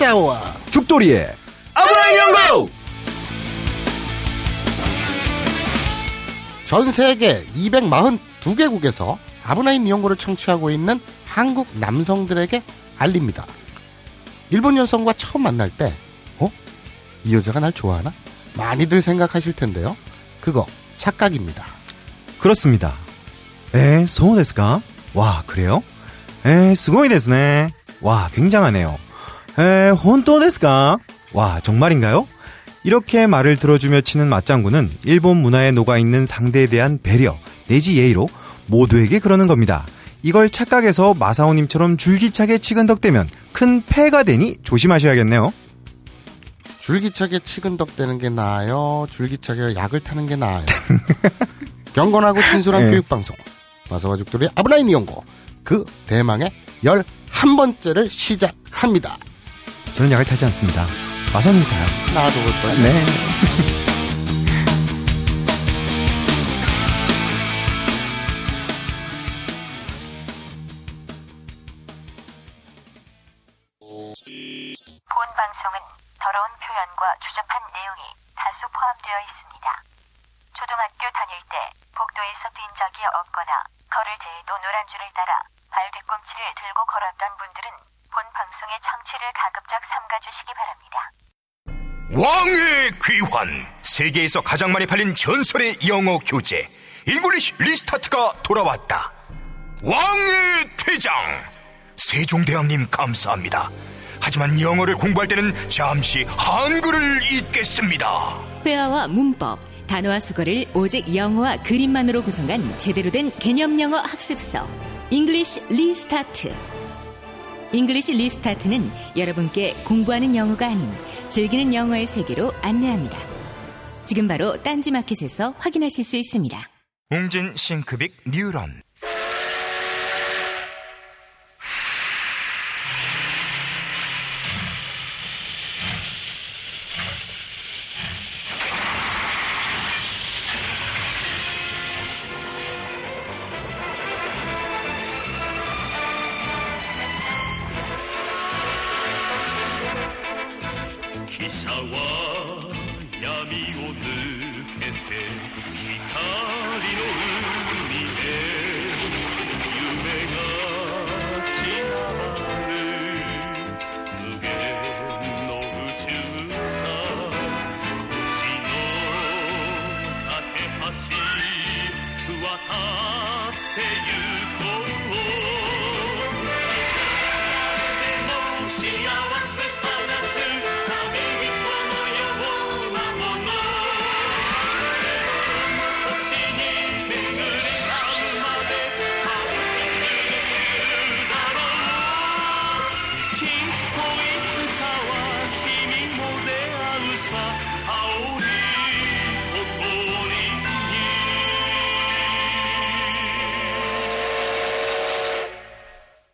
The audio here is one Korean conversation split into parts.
마사오와 죽돌이의 아브라인 연구! 전 세계 242개국에서 아브나인 니온고를 청취하고 있는 한국 남성들에게 알립니다. 일본 여성과 처음 만날 때, 어? 이 여자가 날 좋아하나? 많이들 생각하실 텐데요. 그거 착각입니다. 그렇습니다. 에, 소우 데스까? 와, 그래요? 에, 스고이 데스네. 와, 굉장하네요. 에, 혼또 데스까? 와, 정말인가요? 이렇게 말을 들어주며 치는 맞장구는 일본 문화에 녹아있는 상대에 대한 배려, 내지 예의로 모두에게 그러는 겁니다. 이걸 착각해서 마사오님처럼 줄기차게 치근덕대면 큰 폐가 되니 조심하셔야겠네요. 줄기차게 치근덕대는 게 나아요? 줄기차게 약을 타는 게 나아요? 경건하고 진솔한 네. 교육방송. 마사와 죽돌이 아브라인 이용고. 그 대망의 11번째를 시작합니다. 저는 약을 타지 않습니다. 마사오님 타요. 나도 그럴 거야. 네. 본 방송은 더러운 표현과 추접한 내용이 다수 포함되어 있습니다. 초등학교 다닐 때 복도에서 뛴 적이 없거나 걸을 때에도 노란 줄을 따라 발 뒤꿈치를 들고 걸었던 분들은 본 방송의 청취를 가급적 삼가주시기 바랍니다. 왕의 귀환. 세계에서 가장 많이 팔린 전설의 영어 교재. English Restart가 돌아왔다. 왕의 퇴장. 세종대왕님 감사합니다. 하지만 영어를 공부할 때는 잠시 한글을 잊겠습니다. 회화와 문법, 단어와 숙어를 오직 영어와 그림만으로 구성한 제대로 된 개념 영어 학습서. English Restart. English Restart는 여러분께 공부하는 영어가 아닌 즐기는 영어의 세계로 안내합니다. 지금 바로 딴지마켓에서 확인하실 수 있습니다. 웅진 싱크빅 뉴런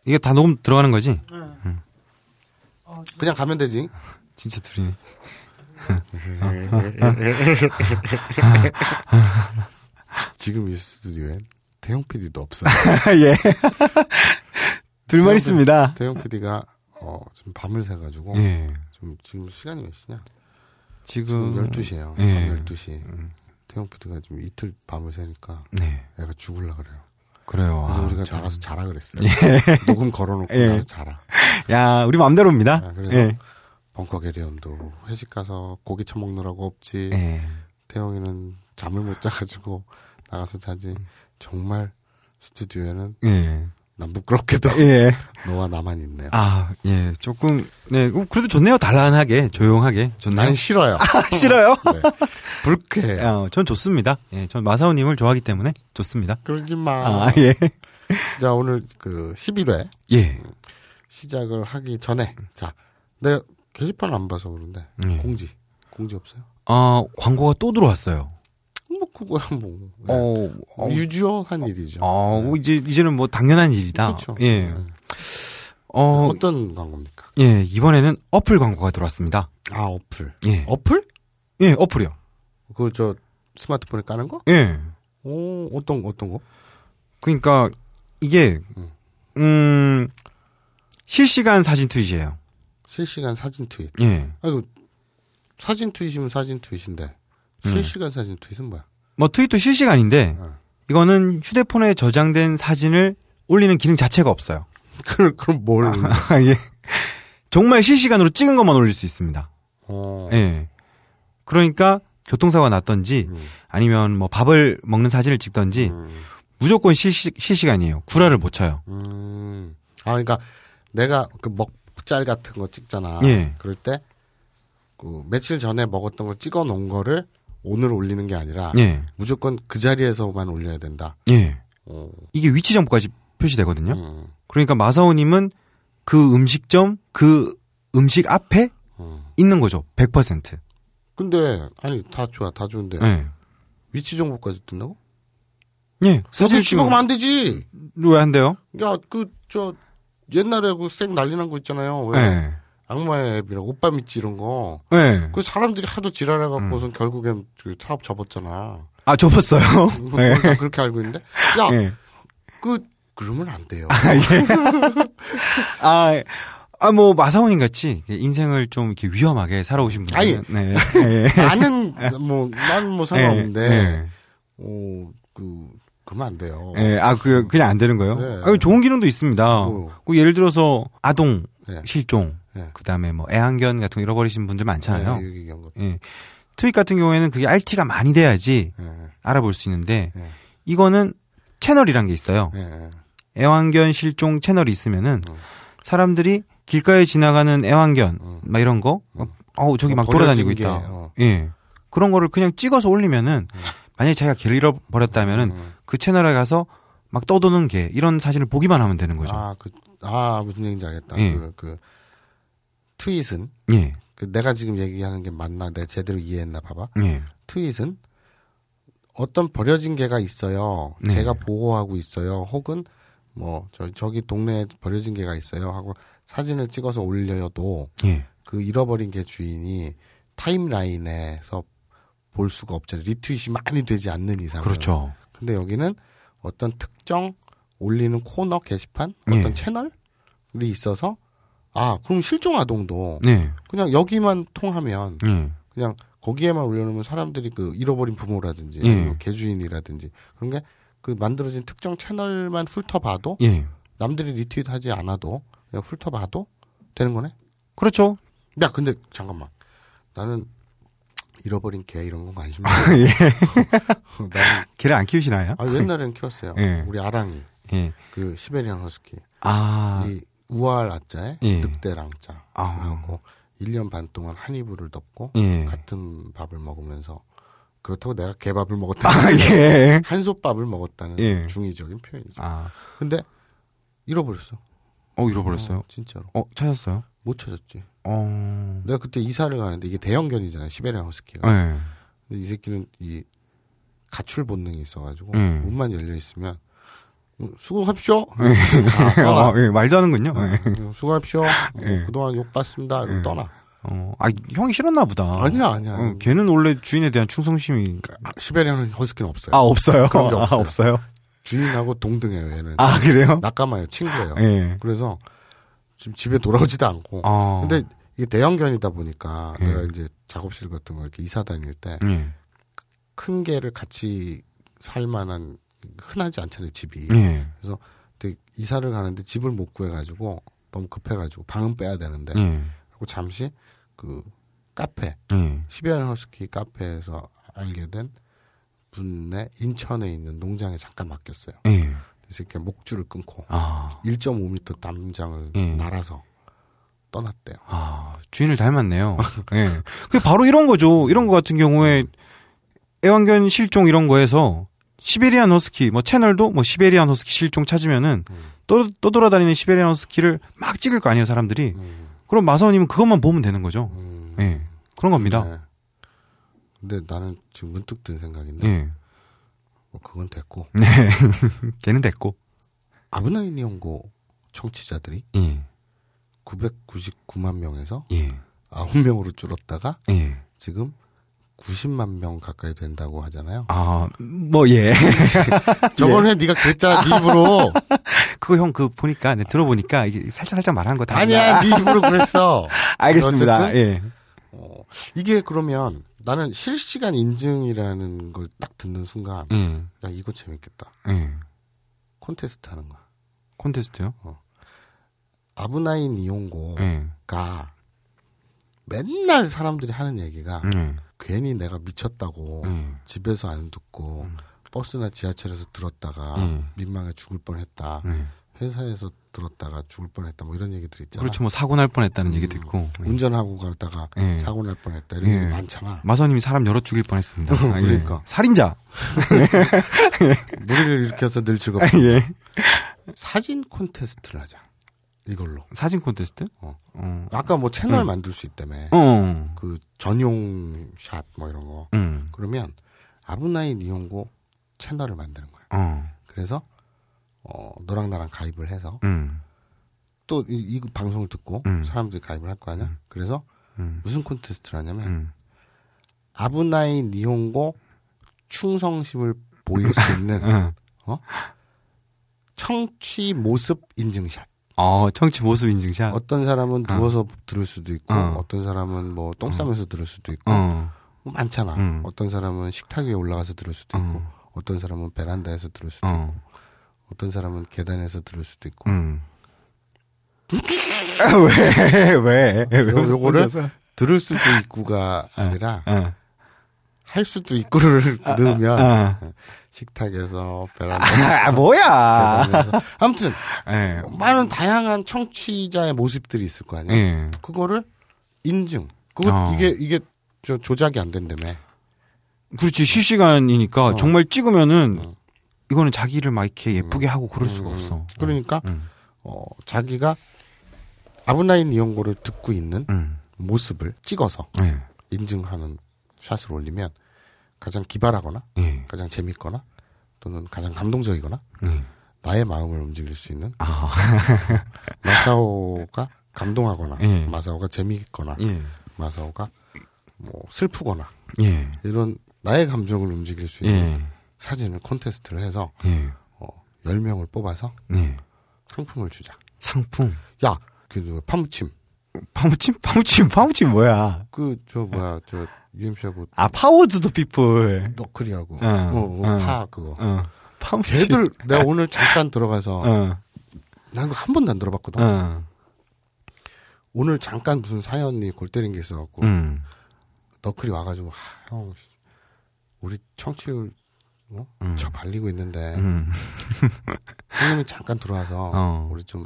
이게 다 녹음 들어가는 거지? 그냥 가면 되지. 진짜 둘이네. 지금 이 스튜디오에 태용 PD도 없어요. 예. 둘만 있습니다. 태용 PD가 어, 지금 밤을 새가지고 예. 지금, 지금 시간이 몇 시냐? 지금 지금 12시에요. 예. 밤 12시. 태용 PD가 지금 이틀 밤을 새니까 네. 애가 죽을라 그래요. 그래요. 그래서 아, 우리가 참. 나가서 자라 그랬어요. 녹음 걸어놓고 예. 나가서 자라. 야, 우리 마음대로입니다. 아, 그래서 예. 벙커 게리엄도 회식 가서 고기 처먹느라고 없지. 예. 태용이는 잠을 못 자가지고 나가서 자지. 정말 스튜디오에는 예. 난 부끄럽게도 예. 너와 나만 있네요. 아, 예. 조금, 네. 어, 그래도 좋네요. 단란하게, 조용하게. 좋네요. 난 싫어요. 싫어요? 네. 불쾌해. 어, 전 좋습니다. 예. 전 마사오 님을 좋아하기 때문에 좋습니다. 그러지 마. 아, 예. 자, 오늘 그 11회 예. 시작을 하기 전에 자, 내가 게시판 안 봐서 그런데 예. 공지. 공지 없어요? 어, 광고가 또 들어왔어요. 뭐 그거야 뭐. 네. 어, 어, 유주한 일이죠. 어, 뭐 이제, 이제는 뭐 당연한 일이다. 그렇죠. 예. 네. 어, 어떤 광고입니까? 예. 이번에는 어플 광고가 들어왔습니다. 아, 어플. 예. 어플? 예, 어플이요. 그 저 스마트폰에 까는 거? 예. 오, 어떤 거, 어떤 거? 그러니까 이게 음 실시간 사진 트윗이에요. 실시간 사진 트윗. 예. 아이고 사진 트윗이면 사진 트윗인데 실시간 사진 트윗은 뭐야? 뭐 트윗도 실시간인데 어. 이거는 휴대폰에 저장된 사진을 올리는 기능 자체가 없어요. 그럼 그럼 뭘? 아, 예. 정말 실시간으로 찍은 것만 올릴 수 있습니다. 어. 예. 그러니까 교통사고가 났던지 음. 아니면 뭐 밥을 먹는 사진을 찍던지 음. 무조건 실시, 실시간이에요. 구라를 못 쳐요. 음. 아, 그러니까 내가 그 먹짤 같은 거 찍잖아. 예. 그럴 때, 그 며칠 전에 먹었던 걸 찍어 놓은 거를 오늘 올리는 게 아니라 예. 무조건 그 자리에서만 올려야 된다. 예. 어. 이게 위치 정보까지 표시되거든요. 음. 그러니까 마사오님은 그 음식점 그 음식 앞에 음. 있는 거죠. 100%. 근데 아니 다 좋아, 다 좋은데 예. 위치 정보까지 뜬다고? 예. 사진 사진 찍어면 안 되지. 왜 안 돼요? 야, 그 저 옛날에 그쌩 난리 난 거 있잖아요. 왜 예. 악마의 앱이랑 오빠 믿지 이런 거. 예. 그 사람들이 하도 지랄해 음. 갖고선 결국엔 그 사업 접었잖아. 아, 접었어요. 뭐 예. 난 그렇게 알고 있는데. 야, 예. 그 그러면 안 돼요. 아, 아, 뭐, 마사오님 같이 인생을 좀 이렇게 위험하게 살아오신 분들. 아니, 네. 예. 나는 뭐 난 뭐 상관없는데 예. 어, 그 그러면 안 돼요. 예. 아, 그, 그냥 안 되는 거예요? 네. 아, 좋은 기능도 있습니다. 뭐. 그 예를 들어서, 아동, 네. 실종, 네. 그 다음에 뭐, 애완견 같은 거 잃어버리신 분들 많잖아요. 네, 거. 예. 트윗 같은 경우에는 그게 RT가 많이 돼야지 예. 알아볼 수 있는데, 네. 이거는 채널이란 게 있어요. 예. 예. 애완견 실종 채널이 있으면은 음. 사람들이 길가에 지나가는 애완견 음. 막 이런 거 어, 저기 뭐막 돌아다니고 있다. 게, 어. 예. 그런 거를 그냥 찍어서 올리면은 만약에 자기가 개를 잃어버렸다면은 음. 그 채널에 가서 막 떠도는 개 이런 사진을 보기만 하면 되는 거죠. 아, 그, 아, 무슨 얘기인지 알겠다. 예. 그, 그, 트윗은, 예. 그 내가 지금 얘기하는 게 맞나, 내가 제대로 이해했나 봐봐. 예. 트윗은 어떤 버려진 개가 있어요. 네. 제가 보호하고 있어요. 혹은 뭐, 저, 저기 동네에 버려진 개가 있어요. 하고 사진을 찍어서 올려도 예. 그 잃어버린 개 주인이 타임라인에서 볼 수가 없잖아요. 리트윗이 많이 되지 않는 이상. 그렇죠. 근데 여기는 어떤 특정 올리는 코너 게시판 어떤 예. 채널이 있어서 아 그럼 실종 아동도 네. 그냥 여기만 통하면 예. 그냥 거기에만 올려놓으면 사람들이 그 잃어버린 부모라든지 예. 아니면 개주인이라든지 그런 게 그 만들어진 특정 채널만 훑어봐도 예. 남들이 리트윗하지 않아도 그냥 훑어봐도 되는 거네. 그렇죠. 야 근데 잠깐만 나는 잃어버린 개 이런 건 관심 없어. 예. 나는 개를 안 키우시나요? 아 옛날엔 키웠어요. 예. 우리 아랑이 예. 그 시베리안 허스키 아. 이 우알 아자에 예. 늑대랑 자 아. 그래갖고 1년 반 동안 한 이불을 덮고 예. 같은 밥을 먹으면서 그렇다고 내가 개밥을 먹었다는 아, 예. 한솥밥을 먹었다는 예. 중의적인 표현이죠. 아. 근데 잃어버렸어. 어, 잃어버렸어요. 어, 진짜로. 어, 찾았어요? 못 찾았지. 어. 내가 그때 이사를 가는데 이게 대형견이잖아요. 시베리안 허스키가. 예. 근데 이 새끼는 이 가출 본능이 있어가지고 음. 문만 열려 있으면 음, 수고하십시오. 예. 가, 떠나. 어, 예, 말도 하는군요. 어, 예. 음, 수고하십시오. 어, 예. 그동안 욕 받습니다. 이러고 예. 떠나. 어, 아, 형이 싫었나 보다. 아니야, 아니야. 어, 걔는 원래 주인에 대한 충성심이 아, 시베리안 허스키는 없어요. 아 없어요. 그런 게 아, 없어요. 없어요. 주인하고 동등해요. 얘는 아 그래요? 낙가마요 친구예요. 예. 그래서 지금 집에 돌아오지도 않고. 어. 근데 이게 대형견이다 보니까 예. 내가 이제 작업실 같은 거 이렇게 이사 다닐 때큰 예. 개를 같이 살 만한 흔하지 않잖아요 집이. 예. 근데 이사를 가는데 집을 못 구해가지고 너무 급해가지고 방은 빼야 되는데 예. 그리고 잠시 그 카페 예. 시베리안 허스키 카페에서 알게 된 분의 인천에 있는 농장에 잠깐 맡겼어요. 예. 이 새끼가 목줄을 끊고 아. 1.5m 담장을 예. 날아서 떠났대요. 아, 주인을 닮았네요. 예. 그 바로 이런 거죠. 이런 거 같은 경우에 애완견 실종 이런 거에서 시베리안 허스키 뭐 채널도 뭐 시베리안 허스키 실종 찾으면은 떠, 떠돌아다니는 시베리안 허스키를 막 찍을 거 아니에요, 사람들이. 음, 그럼 마사오님은 그것만 보면 되는 거죠. 음, 예. 그런 겁니다. 네. 근데 나는 지금 문득 든 생각인데 예. 뭐 그건 됐고 네. 걔는 됐고. 아브나인 연고 청취자들이 예. 999만 명에서 예. 9명으로 줄었다가 예. 지금 90만 명 가까이 된다고 하잖아요. 아, 뭐, 예. 저번에 네가 그랬잖아, 네 입으로. 그거 형, 그, 보니까, 네, 들어보니까, 이게 살짝 살짝 말한 거 다. 아니야, 네 입으로 그랬어. 알겠습니다. 예. 어, 이게 그러면 나는 실시간 인증이라는 걸 딱 듣는 순간, 예. 야, 이거 재밌겠다. 예. 콘테스트 하는 거야. 콘테스트요? 아브나인 이용고가 예. 맨날 사람들이 하는 얘기가 예. 괜히 내가 미쳤다고 예. 집에서 안 듣고 버스나 지하철에서 들었다가 음. 민망해 죽을 뻔했다. 예. 회사에서 들었다가 죽을 뻔했다. 뭐 이런 얘기들 있잖아. 그렇죠. 뭐, 사고 날 뻔했다는 얘기도 있고. 예. 운전하고 가다가 예. 사고 날 뻔했다. 이런 예. 얘기 많잖아. 마선님이 사람 열어 죽일 뻔했습니다. 아, 예. 그러니까. 살인자. 무리를 일으켜서 늘 즐겁다. 예. 사진 콘테스트를 하자. 이걸로. 사진 콘테스트? 어. 어. 아까 뭐 채널 음. 만들 수 있다며. 어. 그 전용 샷뭐 이런 거. 음. 그러면 아브나인 이용고 채널을 만드는 거야. 어. 그래서 어 너랑 나랑 가입을 해서 음. 또이 방송을 듣고 음. 사람들이 가입을 할 거 아니야. 그래서 음. 무슨 콘테스트를 하냐면 음. 아브나인 이용고 충성심을 보일 수 있는 어. 청취 모습 인증샷. 어, 청취 모습 인증샷. 어떤 사람은 누워서 들을 수도 있고, 어. 어. 떤 사람은 뭐 똥 싸면서 들을 수도 있고, 어. 뭐 많잖아. 음. 어떤 사람은 식탁 위에 올라가서 들을 수도 있고, 어. 어떤 사람은 베란다에서 들을 수도 어. 있고, 어떤 사람은 계단에서 들을 수도 있고. 음. 아, 왜? 왜? 왜? 요- 요거를 혼자서? 들을 수도 있고가 아니라 어. 할 수도 있고를 넣으면 어. 식탁에서 베란다. 아, 뭐야? 계단에서. 아무튼 예. 많은 다양한 청취자의 모습들이 있을 거 아니야. 예. 그거를 인증. 그거 어. 이게 이게 저 조작이 안 된다며. 그렇지 실시간이니까 어. 정말 찍으면은 어. 이거는 자기를 막 이렇게 예쁘게 하고 그럴 수가 음, 없어. 그러니까 음. 어, 자기가 아브나인 이용고를 듣고 있는 음. 모습을 찍어서 예. 인증하는 샷을 올리면 가장 기발하거나 예. 가장 재밌거나 또는 가장 감동적이거나 예. 나의 마음을 움직일 수 있는 아. 마사오가 감동하거나 예. 마사오가 재미있거나 예. 마사오가 뭐 슬프거나 예. 이런 나의 감정을 움직일 수 있는 예. 사진을 콘테스트를 해서 예. 어, 10명을 뽑아서 예. 상품을 주자. 상품. 야, 그 파무침. 파무침? 파무침? 파무침 뭐야? 그 저 뭐야 저 UMC하고 아, Power to the People. 너클이하고 응, 어, 어, 응. 파 그거. 어. 파무침. 걔들 내가 오늘 잠깐 들어가서 어. 난 그거 한 번도 안 들어봤거든. 어. 오늘 잠깐 무슨 사연이 골 때린 게 있어갖고 음. 너클이 와가지고 하, 형 우리 청취율 어? 음. 저 발리고 있는데 음. 형님이 잠깐 들어와서 어. 우리 좀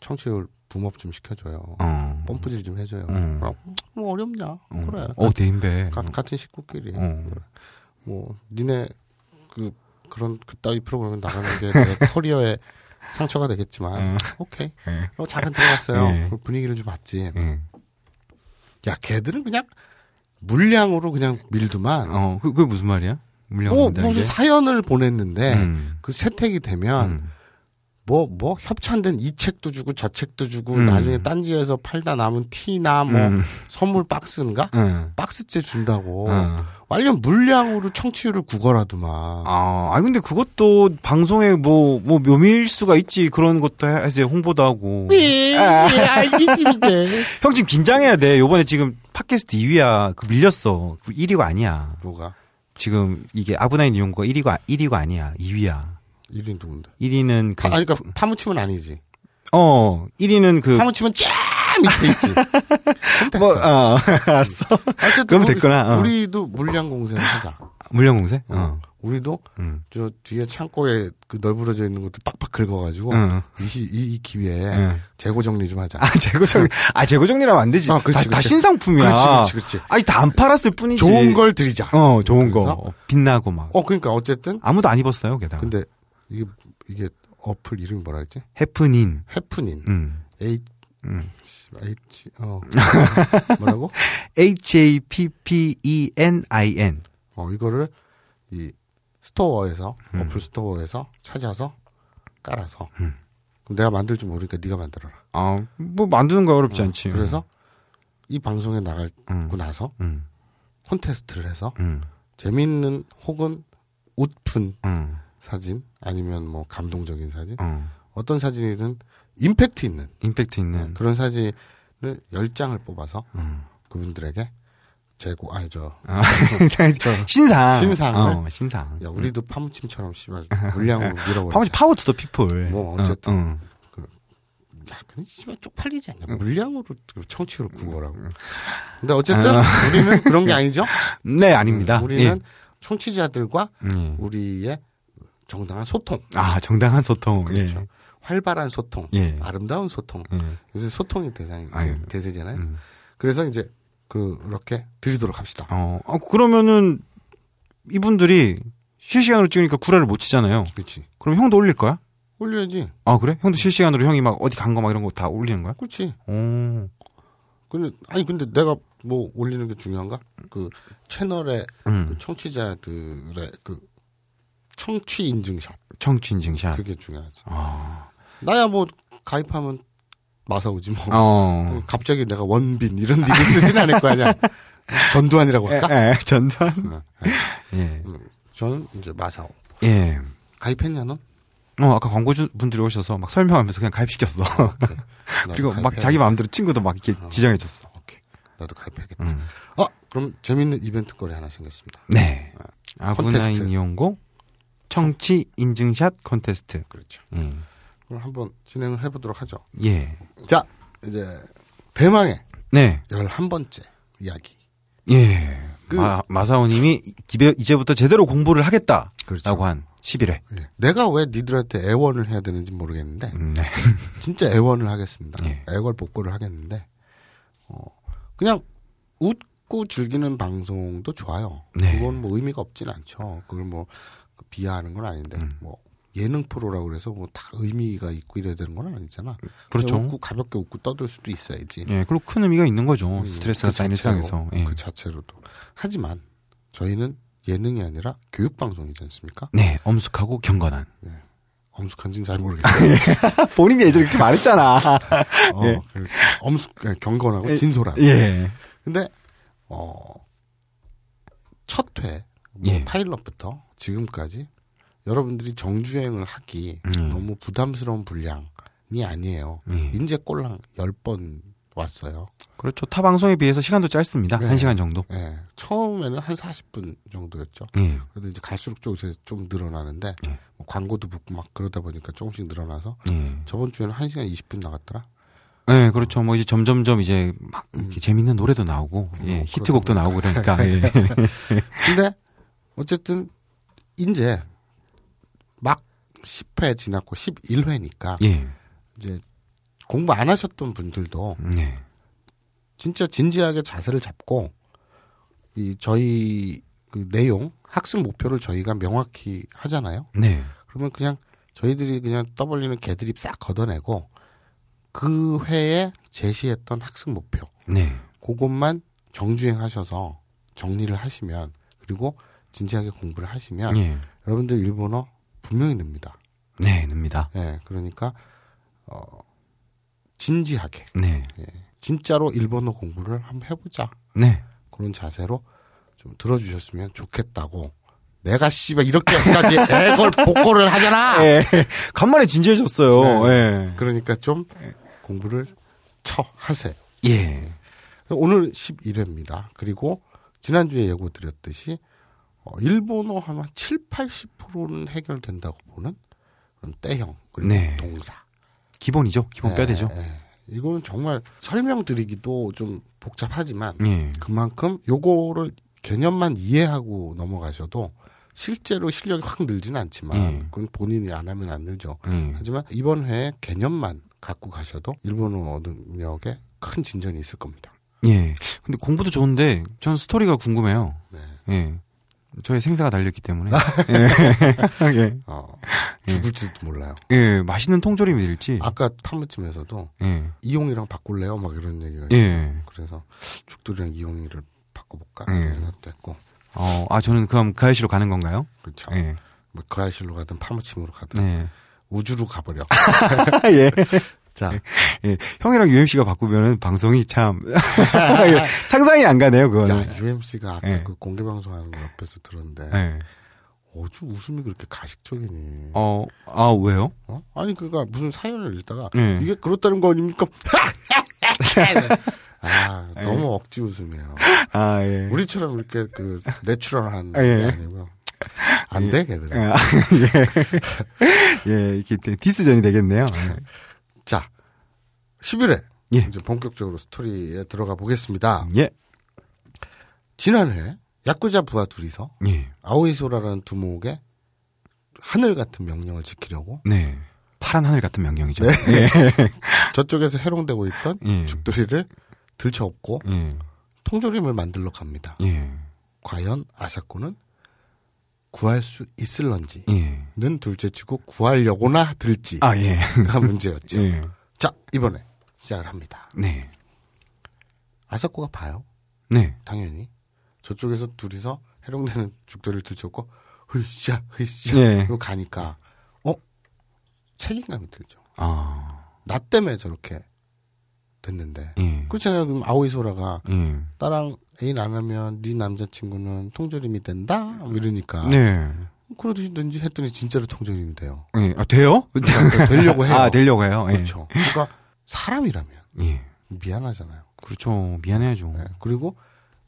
청취율 붐업 좀 시켜줘요. 어. 펌프질 좀 해줘요. 음. 그럼 뭐 어렵냐? 어. 그래. 어, 대인배. 가- 같은 식구끼리. 어. 그래. 뭐 니네 그 그런 그따위 프로그램 나가는 게 내 커리어에 상처가 되겠지만 어. 오케이. 예. 어, 잠깐 들어갔어요. 예. 그럼 분위기를 좀 봤지. 예. 야, 걔들은 그냥 물량으로 그냥 밀두만. 어, 그, 그게 무슨 말이야? 물량 뭐 무슨 게? 사연을 보냈는데 음. 그 채택이 되면 음. 뭐 뭐 협찬된 이 책도 주고 저 책도 주고 음. 나중에 딴지에서 팔다 남은 티나 뭐 음. 선물 박스인가 응. 박스째 준다고 응. 완전 물량으로 청취율을 구걸하더만. 아, 아니 근데 그것도 방송에 뭐, 뭐 묘미일 수가 있지. 그런 것도 해서 홍보도 하고. 예, 예, 알겠습니다. 형 지금 긴장해야 돼. 요번에 지금 팟캐스트 2위야. 그 밀렸어. 그 1위가 아니야. 뭐가? 지금 이게 아브나인 이용거 1위가 1위가 아니야. 2위야. 1위 누군데? 1위는 그 아, 그러니까 파무침은 아니지. 어, 1위는 그 파무침은 쫙 밑에 있지. 뭐, 어, 알았어. 어쨌든 그럼 우리, 됐구나, 어. 우리도 물량 공세를 하자. 물량 공세? 어. 어. 우리도 응. 저 뒤에 창고에 그 널브러져 있는 것들 빡빡 긁어가지고 응. 이, 시- 이, 이 기회에 응. 재고 정리 좀 하자. 아, 재고 정리. 아, 재고 정리라면 안 되지. 어, 그렇지, 다, 다 그렇지. 신상품이야. 그렇지, 그렇지, 그렇지. 아니, 다 안 팔았을 뿐이지. 좋은 걸 드리자. 어, 좋은 거. 그래서? 어, 빛나고 막. 어, 그러니까 어쨌든 아무도 안 입었어요, 게다가. 근데 이게 이게 어플 이름이 뭐라 했지? 해프닌. 해프닌. 음. H 음. H 어 뭐라고? H-A-P-P-E-N-I-N. 어 이거를 이 스토어에서 음. 어플 스토어에서 찾아서 깔아서 그럼 내가 만들 줄 모르니까 네가 만들어라. 아, 뭐 만드는 거 어렵지 않지. 그래서 이 방송에 나가고 음. 나서 음. 콘테스트를 해서 음. 재밌는 혹은 웃픈 음. 사진 아니면 뭐 감동적인 사진 음. 어떤 사진이든 임팩트 있는 임팩트 있는. 그런 사진을 열 장을 뽑아서 음. 그분들에게 재고 아니 저 아, 신상. 신상을? 어, 신상. 야, 우리도 파무침처럼 씨발 물량으로 밀어버리자. 파우치 power to the people. 뭐 어쨌든. 어, 야, 근데 씨발 쪽팔리지 않냐? 물량으로 그 청취를 구걸하고. 근데 어쨌든 우리는 그런 게 아니죠. 음. 네, 아닙니다. 우리는 청취자들과 예. 예. 우리의 정당한 소통, 아, 정당한 소통. 그렇죠. 활발한 소통, 예. 아름다운 소통. 예. 예. 요새 소통이 대상이 아유. 대, 세잖아요 음. 그래서 이제 그렇게 드리도록 합시다. 어, 어, 그러면은 이분들이 실시간으로 찍으니까 구라를 못 치잖아요. 그렇지. 그럼 형도 올릴 거야? 올려야지. 아, 그래? 형도 실시간으로 형이 막 어디 간 거 막 이런 거 다 올리는 거야? 그렇지. 오. 근데 아니 근데 내가 뭐 올리는 게 중요한가? 그 채널에 음. 그 청취자들의 그 청취 인증샷 청취 인증샷. 그게 중요하지. 아. 나야 뭐 가입하면 마사오지 뭐. 어. 갑자기 내가 원빈 이런 닉을 쓰진 않을 거 아니야. 전두환이라고 할까? 에, 에, 전두환. 어, 예. 음, 저는 이제 마사오. 예. 가입했냐 넌? 어, 아까 광고주 분들이 오셔서 막 설명하면서 그냥 가입시켰어. 나도 그리고 막 가입해야지. 자기 마음대로 친구도 막 이렇게 어. 지정해줬어. 오케이. 나도 가입해야겠다. 음. 아 그럼 재밌는 이벤트 거리 하나 생겼습니다. 네. 아브나인 콘테스트. 이용고 청취 인증샷 콘테스트. 그렇죠. 예. 그럼 한번 진행을 해보도록 하죠. 예. 자 이제 대망의 네. 11번째 이야기. 예. 그- 마, 마사오 님이 이제- 이제부터 제대로 공부를 하겠다라고 그렇죠. 한 11회. 예. 내가 왜 니들한테 애원을 해야 되는지 모르겠는데 음, 네. 진짜 애원을 하겠습니다. 예. 애걸 복고를 하겠는데 어, 그냥 웃고 즐기는 방송도 좋아요. 네. 그건 뭐 의미가 없진 않죠. 그걸 뭐 비하하는 건 아닌데 음. 뭐 예능 프로라고 그래서 뭐 다 의미가 있고 이래야 되는 건 아니잖아. 그렇죠. 웃고 가볍게 웃고 떠들 수도 있어야지. 예, 그리고 큰 의미가 있는 거죠. 음, 스트레스가 그 쌓인 일상에서. 예. 그 자체로도. 하지만 저희는 예능이 아니라 교육 방송이지 않습니까? 네, 엄숙하고 경건한. 엄숙한지는 잘 모르겠어요. 본인이 예전에 그렇게 말했잖아. 어, 예. 그 엄숙, 예, 경건하고 진솔한. 예. 근데 어, 첫 회, 뭐 예. 파일럿부터 지금까지 여러분들이 정주행을 하기 음. 너무 부담스러운 분량이 아니에요. 예. 인제 꼴랑 10번 왔어요. 그렇죠. 타 방송에 비해서 시간도 짧습니다. 네. 한 시간 정도. 예. 처음에는 한 40분 정도였죠. 예. 그래도 이제 갈수록 요새 좀 늘어나는데 예. 뭐 광고도 붙고 막 그러다 보니까 조금씩 늘어나서 예. 저번 주에는 1시간 20분 나갔더라. 네, 그렇죠. 뭐 이제 점점점 이제 막 이렇게 재밌는 노래도 나오고, 예, 뭐 히트곡도 나오고 그러니까, 예. 근데 어쨌든 이제 막 10회 지났고 11회니까 예. 이제 공부 안 하셨던 분들도 네. 진짜 진지하게 자세를 잡고 이 저희 그 내용 학습 목표를 저희가 명확히 하잖아요. 네. 그러면 그냥 저희들이 그냥 떠벌리는 개드립 싹 걷어내고 그 회에 제시했던 학습 목표 네. 그것만 정주행하셔서 정리를 하시면 그리고 진지하게 공부를 하시면 예. 여러분들 일본어 분명히 늡니다. 네, 납니다. 예, 그러니까 어 진지하게 네. 진짜로 일본어 공부를 한번 해보자 네. 그런 자세로 좀 들어주셨으면 좋겠다고. 내가 씨발 이렇게까지 애걸 복고를 하잖아. 예. 간만에 진지해졌어요. 네. 예. 그러니까 좀 공부를 쳐 하세요. 예. 오늘 11회입니다. 그리고 지난주에 예고 드렸듯이 어, 일본어 한 7, 80%는 해결된다고 보는 그런 때형 그리고 네. 동사. 기본이죠. 기본 되죠. 예, 예. 이거는 정말 설명드리기도 좀 복잡하지만 예. 그만큼 요거를 개념만 이해하고 넘어가셔도 실제로 실력이 확 늘지는 않지만 예. 그건 본인이 안 하면 안 늘죠. 예. 하지만 이번 회에 개념만 갖고 가셔도 일본어 능력에 큰 진전이 있을 겁니다. 예. 근데 공부도 좋은데 전 스토리가 궁금해요. 네. 예. 저의 생사가 달렸기 때문에. 예. 예. 어, 죽을지도 몰라요. 예. 맛있는 통조림이 될지. 아까 파무침에서도 예. 이용이랑 바꿀래요? 막 이런 얘기가 있어요. 예. 그래서 죽돌이랑 이용이를 바꿔볼까? 예. 이런 생각도 했고. 어, 아, 저는 그럼 그 아이씨로 가는 건가요? 그렇죠. 예. 뭐 그아실로 가든 파무침으로 가든 네. 우주로 가버려. 예. 자, 예, 형이랑 UMC가 바꾸면은 방송이 참 예, 상상이 안 가네요, 그거는. 야, UMC가 아까 예. 그 공개 방송하는 거 옆에서 들었는데 예. 어주 웃음이 그렇게 가식적이니? 어, 아 왜요? 어? 아니 그니까 무슨 사연을 읽다가 예. 이게 그렇다는 거 아닙니까? 아 너무 억지 웃음이에요. 아 예. 우리처럼 이렇게 그 내추럴한 아, 예. 게 아니고 안 돼, 걔들. 예, 아, 예. 예, 이렇게 디스전이 되겠네요. 예. 자, 11회 예. 이제 본격적으로 스토리에 들어가 보겠습니다. 예. 지난해 야쿠자 부하 둘이서 예. 아오이소라라는 두목의 하늘 같은 명령을 지키려고 네. 파란 하늘 같은 명령이죠. 네. 예. 저쪽에서 해롱되고 있던 예. 죽돌이를 들쳐업고 예. 통조림을 만들러 갑니다. 예. 과연 아사코는 구할 수 있을런지는 예. 둘째치고 구하려고나 들지가 아, 예. 문제였죠. 예. 자 이번에 시작을 합니다. 네. 아사코가 봐요. 네. 당연히 저쪽에서 둘이서 해롱되는 죽돌이를 들쳐업고 흐샤 흐샤 예. 그리고 가니까 어 책임감이 들죠. 아. 나 때문에 저렇게 됐는데 예. 그렇잖아요. 그럼 아오이소라가 예. 나랑 애인 안 하면 네 남자친구는 통조림이 된다 뭐 이러니까 네. 그러든지 했더니 진짜로 통조림이 돼요. 예. 아, 돼요? 그러니까 되려고 해요. 아, 되려고 해요. 예. 그렇죠. 그러니까 사람이라면 예. 미안하잖아요. 그렇죠. 미안해야죠. 네. 그리고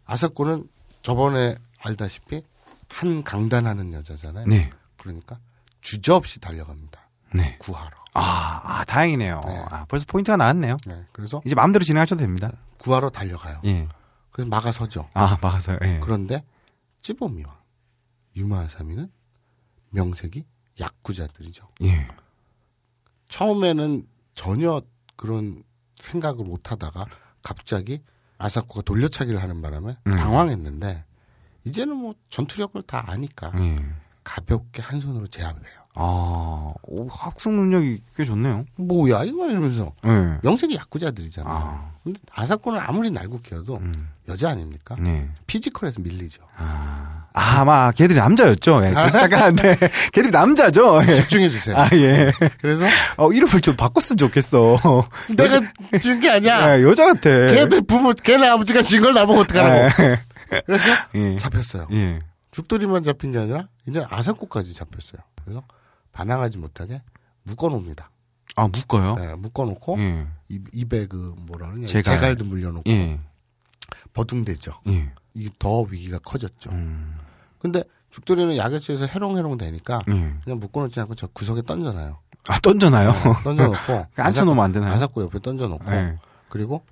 아사코는 저번에 알다시피 한 강단하는 여자잖아요. 네. 그러니까 주저없이 달려갑니다. 네. 구하러. 아, 아 다행이네요. 네. 아, 벌써 포인트가 나왔네요. 네. 그래서 이제 마음대로 진행하셔도 됩니다. 구하러 달려가요. 예. 그래서 막아서죠. 아, 막아서요. 예. 그런데 찌보미와 유마아사미는 명색이 야쿠자들이죠. 예. 처음에는 전혀 그런 생각을 못 하다가 갑자기 아사코가 돌려차기를 하는 바람에 음. 당황했는데 이제는 뭐 전투력을 다 아니까 예. 가볍게 한 손으로 제압을 해요. 아, 오, 학습 능력이 꽤 좋네요. 뭐야 이거 이러면서 예. 명색이 야쿠자들이잖아. 요 아, 근데 아사코는 아무리 날고 키워도 음. 여자 아닙니까? 네. 피지컬에서 밀리죠. 아, 아, 아마 걔들이 남자였죠. 예. 그래서 잠깐한데 걔들이 남자죠. 예. 집중해 주세요. 아, 예. 그래서 어, 이름을 좀 바꿨으면 좋겠어. 내가 지은 게 아니야. 예, 여자 같아. 걔들 부모, 걔네 아버지가 진걸 나보고 어떡하라고. 그래서 예. 잡혔어요. 예. 죽돌이만 잡힌 게 아니라 이제 아사코까지 잡혔어요. 그래서 반항하지 못하게 묶어놓습니다. 아, 묶어요? 네, 묶어놓고 예. 입, 입에 그 뭐라 그러냐 제갈. 제갈도 물려놓고 예. 버둥대죠. 예. 이게 더 위기가 커졌죠. 음. 근데 죽돌이는 취해서 해롱해롱 되니까 예. 그냥 묶어놓지 않고 저 구석에 던져놔요. 아, 던져놔요? 던져놓고 앉혀놓으면 안 되나요? 아사코 옆에 던져놓고 예. 그리고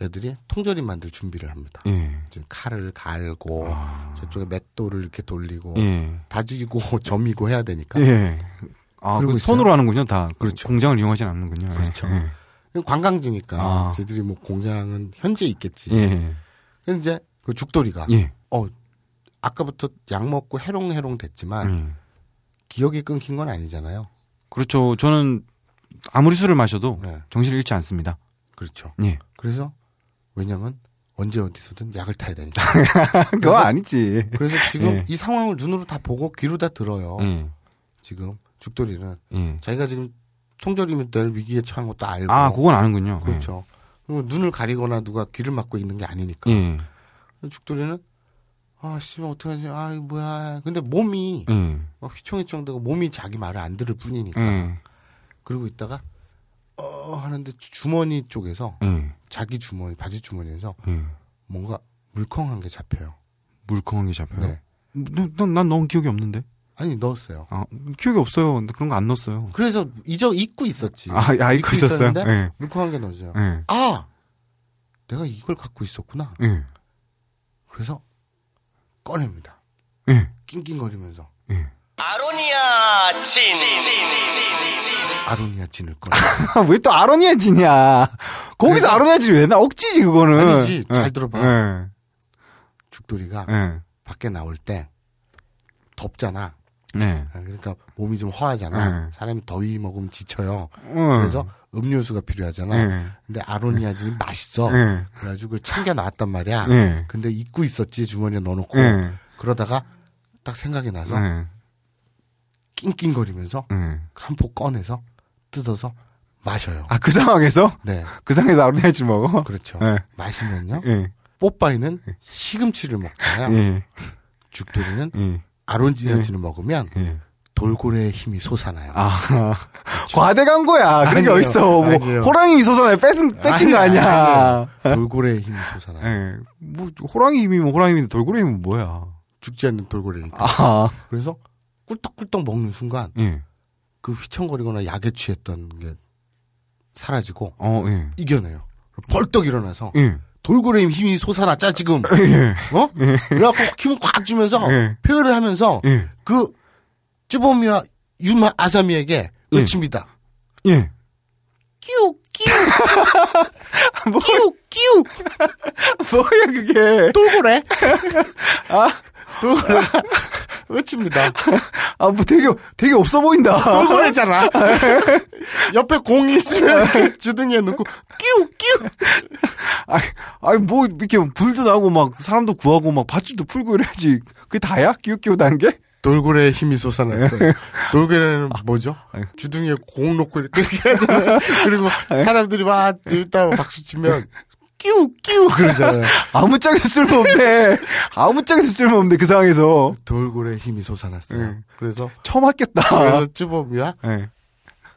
애들이 통조림 만들 준비를 합니다. 예. 칼을 갈고 아. 저쪽에 맷돌을 이렇게 돌리고 예. 다지고 점이고 해야 되니까 예. 아, 그 있어요. 손으로 하는군요, 다. 그렇죠. 공장을 이용하진 않는군요. 예. 그렇죠. 예. 관광지니까 아. 쟤들이 뭐 공장은 현재 있겠지. 예. 그래서 이제 그 죽돌이가 예. 어 아까부터 약 먹고 해롱해롱 됐지만 예. 기억이 끊긴 건 아니잖아요. 그렇죠. 저는 아무리 술을 마셔도 네, 정신을 잃지 않습니다. 그렇죠. 예. 그래서 왜냐면 언제 어디서든 약을 타야 되니까. 그거 아니지. 그래서 지금 예. 이 상황을 눈으로 다 보고 귀로 다 들어요. 예. 지금 죽돌이는 예. 자기가 지금 통조림이 될 위기에 처한 것도 알고. 아, 그건 아는군요. 그렇죠. 그리고 눈을 가리거나 누가 귀를 막고 있는 게 아니니까. 예. 죽돌이는 아, 씨발 어떡하지? 아, 이거 뭐야? 근데 몸이 예. 막 휘청휘청대고 몸이 자기 말을 안 들을 뿐이니까. 예. 그러고 있다가 어 하는데 주- 주머니 쪽에서 예. 자기 주머니 바지 주머니에서 예. 뭔가 물컹한 게 잡혀요. 물컹한 게 잡혀요. 네. 난, 난 넣은 기억이 없는데. 아니 넣었어요. 아, 기억이 없어요. 근데 그런 거 안 넣었어요. 그래서 잊어 잊고 있었지. 아, 아, 잊고 있었어요? 있었는데 예. 물컹한 게 넣어져요. 예. 아, 내가 이걸 갖고 있었구나. 예. 그래서 꺼냅니다. 예. 낑낑거리면서 예. 아로니아 진. 아로니아 진을 꺼내. 왜 또 아로니아 진이야? 거기서 아로니아 진이 왜 나? 억지지, 그거는. 아니지, 잘 예. 들어봐. 예. 죽돌이가 예. 밖에 나올 때 덥잖아. 네. 그러니까 몸이 좀 허하잖아. 네. 사람이 더위 먹으면 지쳐요. 어. 그래서 음료수가 필요하잖아. 예. 근데 아로니아 진이 맛있어. 예. 그래가지고 그걸 챙겨 놨단 말이야. 예. 근데 잊고 있었지 주머니에 넣어놓고 예. 그러다가 딱 생각이 나서 예. 낑낑거리면서 예. 한포 꺼내서 뜯어서 마셔요. 아, 그 상황에서? 네. 그 상황에서 아로니아질 먹어? 그렇죠. 네. 마시면요. 예. 뽀빠이는 시금치를 먹잖아요. 예. 죽돌이는 예. 아로니아진을 먹으면 예. 돌고래의 힘이 솟아나요. 아, 과대간 거야. 그런 게. 어딨어. 뭐, 아니에요. 호랑이 미소사나에 뺏은, 뺏긴 거 아니, 아니야. 아니에요. 돌고래의 힘이 솟아나요. 예. 뭐, 호랑이 힘이면 호랑이 힘인데 돌고래 힘은 뭐야. 죽지 않는 돌고래니까. 아, 그래서 꿀떡꿀떡 먹는 순간 예. 그 휘청거리거나 약에 취했던 게 사라지고 어, 예. 이겨내요. 벌떡 일어나서 예. 돌고래 힘이 솟아났자 지금 예. 어? 그래갖고 힘을 꽉 주면서 예. 표현을 하면서 예. 그 쭈보미와 유마 아사미에게 예. 외칩니다. 예. 끼우 끼우 뭐, 끼우 끼우 뭐야, 그게. 돌고래 아 돌고래 외칩니다. 아, 뭐 되게, 되게 없어 보인다. 돌고래잖아. 옆에 공이 있으면 그 주둥이에 넣고 끼우 끼우 아니, 아니, 뭐, 이렇게 불도 나고 막 사람도 구하고 막 밧줄도 풀고 이래야지. 그게 다야? 끼우 끼우 다는 게? 돌고래의 힘이 솟아났어요. 돌고래는 뭐죠? 주둥이에 공 놓고 이렇게 하잖아요. 그리고 사람들이 막 들다고 박수 치면 끼우 끼우 그러잖아요. 아무짝에도 쓸모없네. 아무짝에도 쓸모없네, 그 상황에서. 돌고래의 힘이 솟아났어요. 예. 그래서 처음 했겠다. 그래서 쭈범이와 예.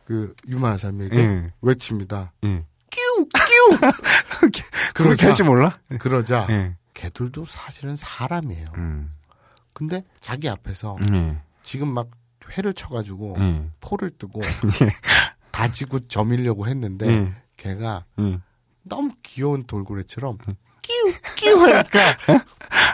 그 유마사미에게 예. 외칩니다. 예. 끼우 끼우 그렇게 그러자. 할줄 몰라? 그러자 예. 개들도 사실은 사람이에요. 음. 근데 자기 앞에서 예. 지금 막 회를 쳐가지고 예. 포를 뜨고 다지고 점이려고 했는데 예. 걔가 예. 너무 귀여운 돌고래처럼 끼우 끼우 하니까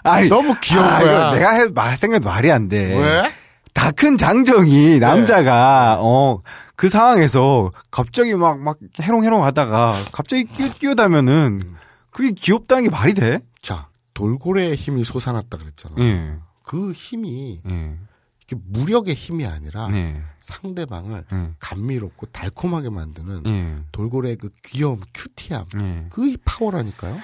아니, 너무 귀여운 아, 거야. 내가 해, 말, 생각해도 말이 안 돼. 왜? 다 큰 장정이 남자가 어그 상황에서 갑자기 막 막 해롱해롱 하다가 갑자기 끼우 끼우다면은 그게 귀엽다는 게 말이 돼? 자 돌고래의 힘이 솟아났다 그랬잖아. 예. 그 힘이 예. 무력의 힘이 아니라 네. 상대방을 예. 감미롭고 달콤하게 만드는 예. 돌고래의 그 귀여움, 큐티함. 예. 그 파워라니까요.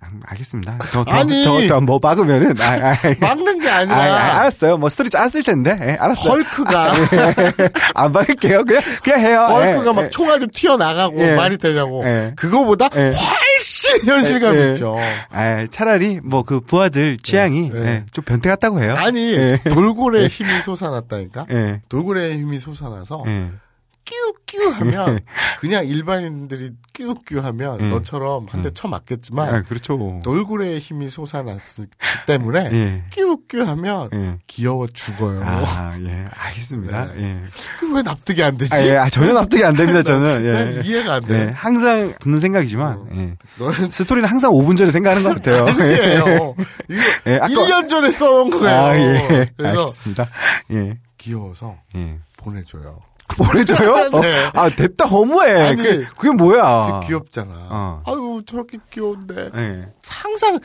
아, 알겠습니다. 더, 더, 아니. 더, 더, 뭐 막으면은, 아, 아, 막는 게 아, 아니라 아, 알았어요. 뭐 스토리 짰을 텐데, 예, 알았어요. 헐크가 안 막을게요. 그냥, 그냥 해요. 헐크가 예, 막 예. 총알이 튀어나가고 예. 말이 되냐고. 예. 그거보다 예. 훨씬 현실감 예. 있죠. 아, 차라리 뭐 그 부하들 취향이 예. 예, 좀 변태 같다고 해요. 아니 예. 돌고래의 힘이 솟아났다니까. 예. 돌고래의 힘이 솟아나서 예. 끼우끼우 하면 그냥 일반인들이 끼우끼우 하면 예. 너처럼 한대 음. 쳐맞겠지만 아, 그렇죠. 돌고래의 힘이 솟아났기 때문에 예. 끼우끼우 하면 예. 귀여워 죽어요. 아, 예. 알겠습니다. 네. 예. 왜 납득이 안 되지? 아, 예. 아, 전혀 납득이 안 됩니다, 저는. 난 예. 이해가 안 돼. 네, 항상 듣는 생각이지만, 어. 예. 너는 스토리는 항상 5분 전에 생각하는 것 같아요. 아니에요. 이거 예, 아까- 1년 전에 써온 거예요. 아, 예. 그래서 알겠습니다. 예. 귀여워서 예. 보내줘요. 보내줘요? 네. 어, 아, 냅다 허무해. 아니, 그게, 그게 뭐야. 되게 귀엽잖아. 어. 아유 저렇게 귀여운데 예. 항상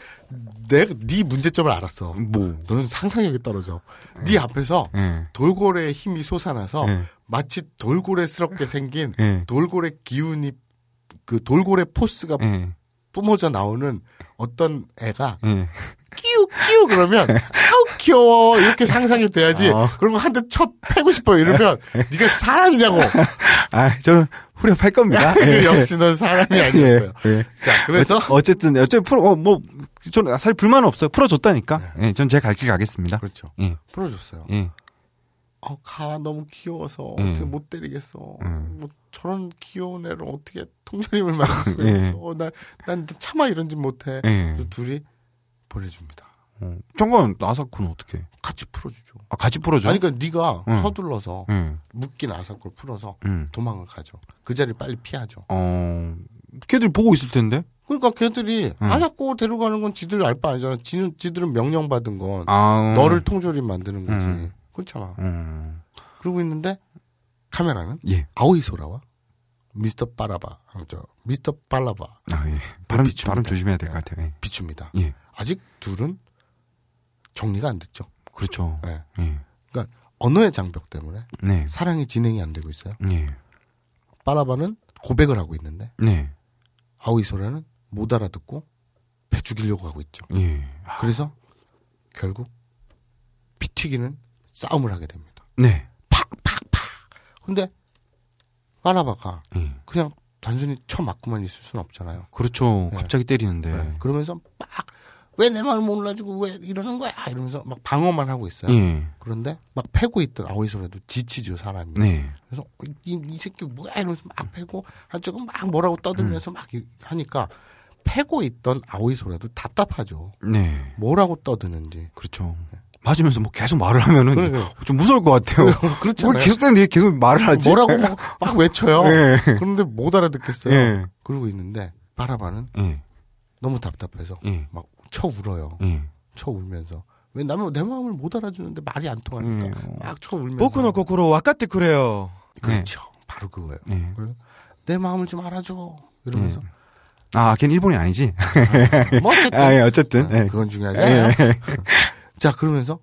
내가 네 문제점을 알았어. 뭐. 너는 상상력이 떨어져. 네 앞에서 예. 돌고래의 힘이 솟아나서 예. 마치 돌고래스럽게 생긴 예. 돌고래 기운이 그 돌고래 포스가 예. 뿜어져 나오는 어떤 애가 예. 끼우 끼우 그러면 아우 귀여워 이렇게 상상이 돼야지. 어. 그리고 한대 쳐 패고 싶어 이러면 네가 사람이냐고. 아, 저는 후렴할 겁니다. 예. 역시 넌 사람이 아니었어요. 예. 예. 자 그래서 어, 쨌든 어쨌든 풀어, 어, 뭐, 저는 사실 불만은 없어요. 풀어줬다니까. 예, 전 제 갈 길 가겠습니다. 그렇죠. 예. 풀어줬어요. 예. 어, 가 너무 귀여워서 음. 어떻게 못 때리겠어. 음. 뭐 저런 귀여운 애를 어떻게 통조림을 수가 예. 있어. 어, 난, 난 차마 이런 짓 못해. 예. 둘이 보내줍니다. 어. 잠깐, 나사쿠는 어떻게? 같이 풀어주죠. 아, 같이 풀어줘? 아니, 그러니까 네가 음. 서둘러서 예. 묶인 아사코를 풀어서 음. 도망을 가죠. 그 자리를 빨리 피하죠. 어, 걔들 보고 있을 텐데? 그러니까 걔들이 음. 아사코 데려가는 건 지들 알 바 아니잖아. 지, 지들은 명령 받은 건 아. 너를 통조림 만드는 거지. 음. 그렇잖아. 음. 그러고 있는데 카메라는 예. 아오이 소라와 미스터 빠라바, 아, 저 미스터 빨라바 아, 예. 발음, 비춥니다. 발음 조심해야 될 것 같아요. 예. 비춥니다. 예. 아직 둘은 정리가 안 됐죠. 그렇죠. 예. 예. 그러니까 언어의 장벽 때문에 네. 사랑이 진행이 안 되고 있어요. 예. 빠라바는 고백을 하고 있는데 네. 아오이 소라는 못 알아듣고 배 죽이려고 하고 있죠. 예. 그래서 결국 피 튀기는 싸움을 하게 됩니다. 네. 근데 빠라바가 예. 그냥 단순히 쳐 맞고만 있을 수는 없잖아요. 그렇죠. 네. 갑자기 때리는데. 네. 그러면서 막 왜 내 마음을 몰라주고 왜 이러는 거야 이러면서 막 방어만 하고 있어요. 예. 그런데 막 패고 있던 아오이소라도 지치죠 사람이. 네. 그래서 이, 이 새끼 뭐야 이러면서 막 패고 한쪽은 막 뭐라고 떠들면서 막 이- 하니까 패고 있던 아오이소라도 답답하죠. 네. 뭐라고 떠드는지. 그렇죠. 맞으면서 뭐 계속 말을 하면은 그러니까요. 좀 무서울 것 같아요. 그렇잖아요. 왜 계속 때리는데 계속 말을 하지? 뭐라고 막, 막 외쳐요. 예. 그런데 못 알아듣겠어요. 예. 그러고 있는데 바라바는 예. 너무 답답해서 예. 막 쳐 울어요. 예. 쳐 울면서 왜 나는 내 마음을 못 알아주는데 말이 안 통하니까 음. 막쳐 울면서 보쿠노 코코로 와카테 그래요. 그렇죠. 바로 그거예요. 네. 그래서 내 마음을 좀 알아줘 이러면서 아, 걔는 일본이 아니지. 뭐 어쨌든 아, 예, 어쨌든. 아, 예. 그건 중요하지 예. 않아요. 자 그러면서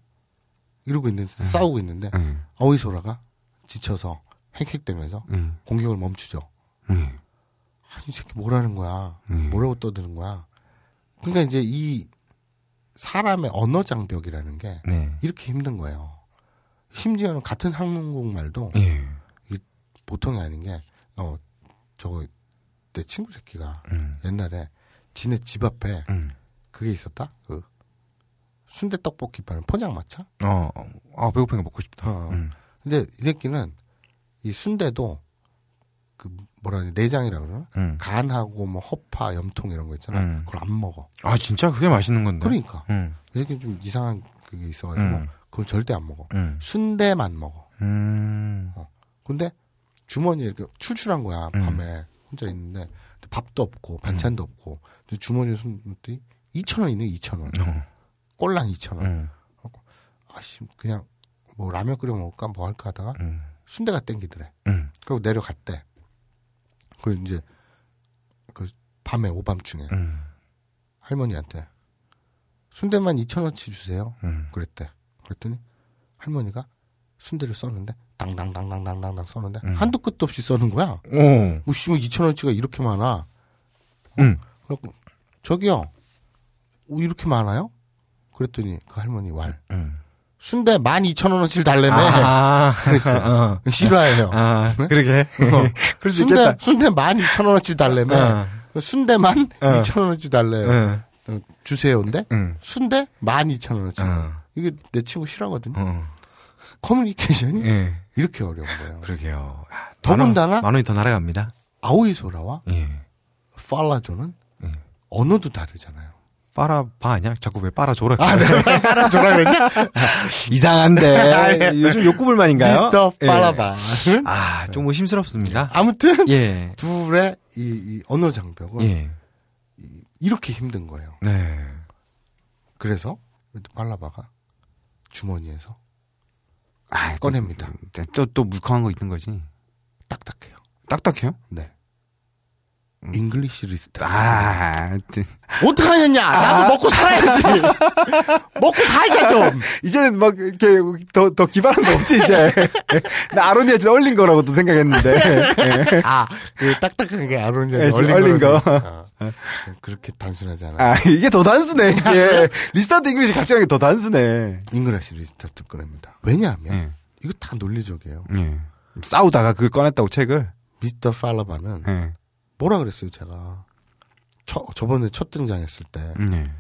이러고 있는데 싸우고 있는데 예. 아오이소라가 지쳐서 헥헥대면서 예. 공격을 멈추죠. 예. 아니 이 새끼 뭐라는 거야? 음. 뭐라고 떠드는 거야? 그러니까 이제 이 사람의 언어 장벽이라는 게 네. 이렇게 힘든 거예요. 심지어는 같은 한국말도 예. 보통이 아닌 게, 어, 저거, 내 친구 새끼가 음. 옛날에 지네 집 앞에 음. 그게 있었다? 그, 순대 떡볶이 파는 포장마차? 어, 아, 배고프니까 먹고 싶다. 어. 음. 근데 이 새끼는 이 순대도 그, 뭐라 하냐, 내장이라 그러나? 음. 간하고 뭐 허파, 염통 이런 거 있잖아. 음. 그걸 안 먹어. 아, 진짜 그게 맛있는 건데. 그러니까. 음. 이 새끼는 좀 이상한 그게 있어가지고 음. 그걸 절대 안 먹어. 음. 순대만 먹어. 음. 근데 주머니에 이렇게 출출한 거야 음. 밤에 혼자 있는데 밥도 없고 반찬도 없고 주머니에 손들이 2천 원 있네 2천 원 어. 꼴랑 2천 원 음. 아씨 그냥 뭐 라면 끓여 먹을까 뭐 할까 하다가 음. 순대가 땡기더래 음. 그리고 내려갔대 그 이제 그 밤에 오밤중에 음. 할머니한테 순대만 2천 원치 주세요 음. 그랬대 그랬더니 할머니가 순대를 썼는데 당당당당당당당 썼는데 음. 한두 끝도 없이 써는 거야 오. 뭐 씨발 2천 원치가 이렇게 많아. 음. 그래갖고 저기요 어, 이렇게 많아요? 그랬더니 그 할머니 왈 음. 순대 12,000원어치를 달래매 아. 그랬어. 어. 싫어해요. 아, 그러게. 그럴 수 순대 있겠다. 순대 12,000원어치 달래매 어. 순대만 어. 2,000원어치 달래요. 응. 어, 주세요인데 응. 순대 12,000원어치. 어. 이게 내 친구 싫어하거든요. 어. 커뮤니케이션이 예. 이렇게 어려운 거예요. 그러게요. 아, 더군다나 만 원이 더 날아갑니다. 아오이소라와 예. 팔라조는 예. 언어도 다르잖아요. 빨아봐 아니야? 자꾸 왜 빨아줘라. 아, 네. 팔라조라 그랬냐? 이상한데. 요즘 욕구불만인가요? 미스터 예. 팔라바. 아, 좀 의심스럽습니다. 아무튼 예. 둘의 이, 이 언어 장벽은 예. 이렇게 힘든 거예요. 네. 그래서 팔라바가 주머니에서 아, 꺼냅니다. 또, 또, 또 물컹한 거 있는 거지. 딱딱해요. 딱딱해요? 네. English Restart. 아, 하여튼. 어떡하겠냐? 나도 먹고 살아야지. 먹고 살자 좀. 이제는 막, 이렇게, 더, 더 기발한 거 없지, 이제. 나 아로니아진 얼린 거라고 또 생각했는데. 예. 아, 그 딱딱한 게 아로니아 예, 얼린, 얼린 거. 아, 그렇게 단순하지 않아. 아, 이게 더 단순해, 이게. Restart English 각자는 게더 단순해. English Restart 꺼냅니다. 왜냐하면 예. 이거 다 논리적이에요. 예. 싸우다가 그걸 꺼냈다고, 책을. 미스터 팔라바는 예. 뭐라 그랬어요, 제가. 저, 저번에 첫 등장했을 때 음, 예.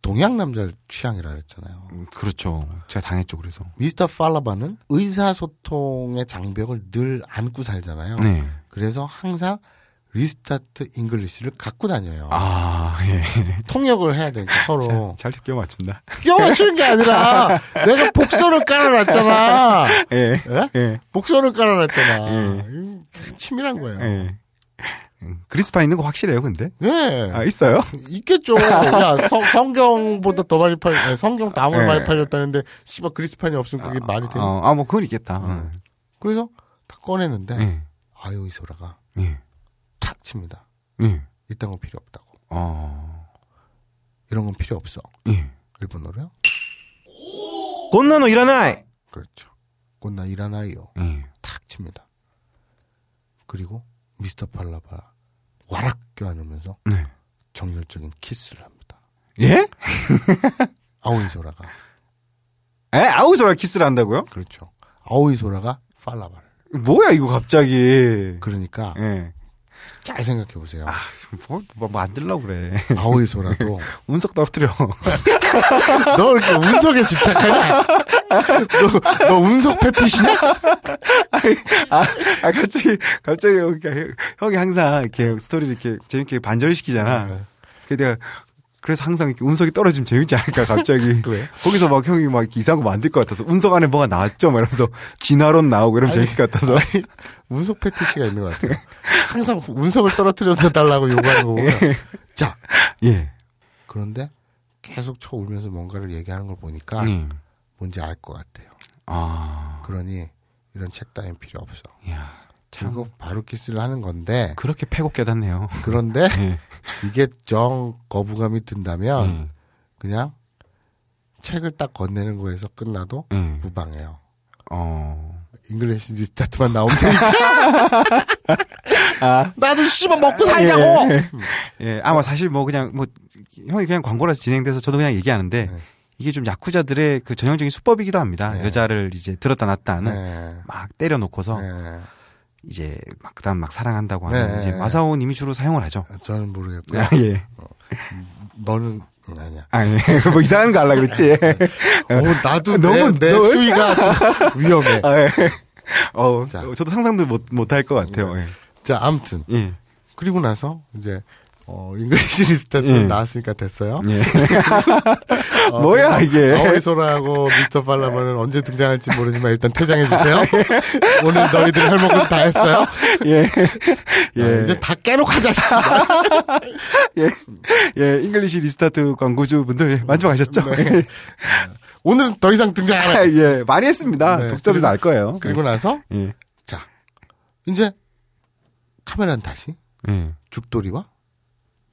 동양 남자 취향이라 그랬잖아요. 음, 그렇죠. 제가 당했죠, 그래서. 미스터 팔라바는 의사소통의 장벽을 늘 안고 살잖아요. 네. 그래서 항상 Restart English를 갖고 다녀요. 아, 예. 통역을 해야 되니까 서로. 잘 끼워 맞춘다. 끼워 맞추는 게 아니라 내가 복선을 깔아놨잖아. 예. 예? 예. 복선을 깔아놨잖아. 예. 음, 치밀한 거예요. 예. 음, 그리스파 있는 거 확실해요, 근데? 예. 아, 있어요? 있겠죠. 야, 성, 경보다 더 많이 팔, 아니, 성경 도 아무리 예. 많이 팔렸다는데, 씨발, 그리스판이 없으면 그게 말이 되니. 어, 아, 뭐, 그건 있겠다. 어. 그래서 딱 꺼내는데, 예. 아유, 이소라가 예. 탁 칩니다. 예. 이딴 건 필요 없다고. 어. 이런 건 필요 없어. 예. 일본어로요? 곤나노 일어나이! 그렇죠. 곧나 일하나요. 예. 탁 칩니다. 그리고 미스터 팔라바 와락 껴안으면서 네. 정열적인 키스를 합니다. 예? 아오이소라가. 에? 아우소라 키스를 한다고요? 그렇죠. 아오이소라가 팔라바를. 뭐야 이거 갑자기. 그러니까 예. 잘 생각해 보세요. 아, 뭐, 뭐, 뭐 안 들라고 그래. 아오이소라도 운석 떨어뜨려. 너 이렇게 운석에 집착하냐? 너, 너 운석 패티시냐? 아, 아, 갑자기, 갑자기, 형이 항상 이렇게 스토리 이렇게 재밌게 반전을 시키잖아. 네. 그 내가, 그래서 항상 이렇게 운석이 떨어지면 재밌지 않을까, 갑자기. 왜? 거기서 막 형이 막 이상한 거 만들 것 같아서, 운석 안에 뭐가 나왔죠? 막 이러면서, 진화론 나오고 이러면 재밌을 것 같아서. 운석 패티시가 있는 것 같아요. 항상 운석을 떨어뜨려서 달라고 요구하는 거고. 자, 예. 그런데 계속 쳐 울면서 뭔가를 얘기하는 걸 보니까 음. 뭔지 알 것 같아요. 아, 그러니 이런 책 따윈 필요 없어. 이야. 참, 그리고 바로 키스를 하는 건데 그렇게 패고 깨닫네요. 그런데 예. 이게 정 거부감이 든다면 음. 그냥 책을 딱 건네는 거에서 끝나도 음. 무방해요. 어. English Restart만 나오면 되니까. 나도 씨발 먹고 살자고. 예. 예, 아마 사실 뭐 그냥 뭐 형이 그냥 광고라서 진행돼서 저도 그냥 얘기하는데 네. 이게 좀 야쿠자들의 그 전형적인 수법이기도 합니다. 네. 여자를 이제 들었다 놨다 하는 네. 막 때려놓고서 네. 이제 막 그다음 막 사랑한다고 하는 네. 이제 마사오 님이 주로 사용을 하죠. 저는 모르겠고요. 아, 예. 너는 응, 아니야. 아, 예. 뭐 이상한 거 하려 그랬지. 어, 나도 너무- 내, 내 수위가 좀 위험해. 아, 예. 어, 자. 저도 상상도 못, 못 할 것 같아요. 예. 자, 아무튼 예. 그리고 나서 이제 어 English Restart에 예. 나왔으니까 됐어요. 예. 어, 뭐야, 이게. 아오이소라하고 미스터 팔라버는 언제 등장할지 모르지만 일단 퇴장해 주세요. 오늘 너희들 할 몫은 다 했어요. 예. 예. 예. 이제 다 깨놓고 하자. 씨. 예. 예. English Restart 광고주 분들 만족하셨죠? 네. 오늘은 더 이상 등장 안 해. 예. 많이 했습니다. 네. 독자들도 알 거예요. 그리고 나서 예. 자 이제 카메라는 다시 예. 죽돌이와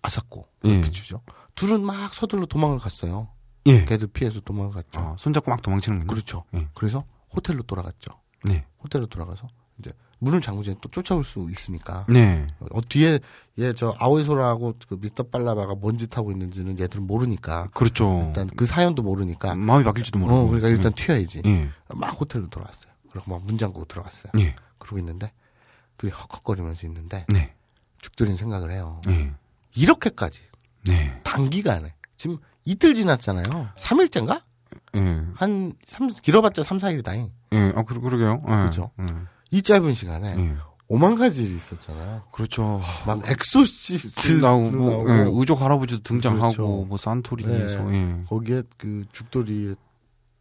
아사코 예. 비추죠. 둘은 막 서둘러 도망을 갔어요. 예. 걔들 피해서 도망을 갔죠. 어, 손잡고 막 도망치는군요. 그렇죠. 예. 그래서 호텔로 돌아갔죠. 네. 호텔로 돌아가서 이제 문을 잠그전또 쫓아올 수 있으니까 네. 어, 뒤에 얘저 아오이소라하고 그 미스터 빨라바가 뭔 짓 하고 있는지는 얘들은 모르니까 그렇죠. 일단 그 사연도 모르니까 마음이 바뀔지도 모르고. 어 그러니까 일단 튀어야지. 예. 막 호텔로 들어갔어요. 그리고 막 문 잠그고 들어갔어요. 예. 그러고 있는데 둘이 헉헉거리면서 있는데 네. 죽들이는 생각을 해요. 예. 이렇게까지 네. 단기간에 지금 이틀 지났잖아요. 3일째인가? 예. 한 3, 길어봤자 3, 4일이다잉. 예. 아, 그, 그러게요. 예. 그죠. 예. 이 짧은 시간에 예. 오만 가지 일이 있었잖아요. 그렇죠. 막 엑소시스트 나오고, 뭐, 나오고 예, 의족 할아버지도 등장하고, 그렇죠. 뭐, 산토리니에서, 예. 거기에 그 죽돌이의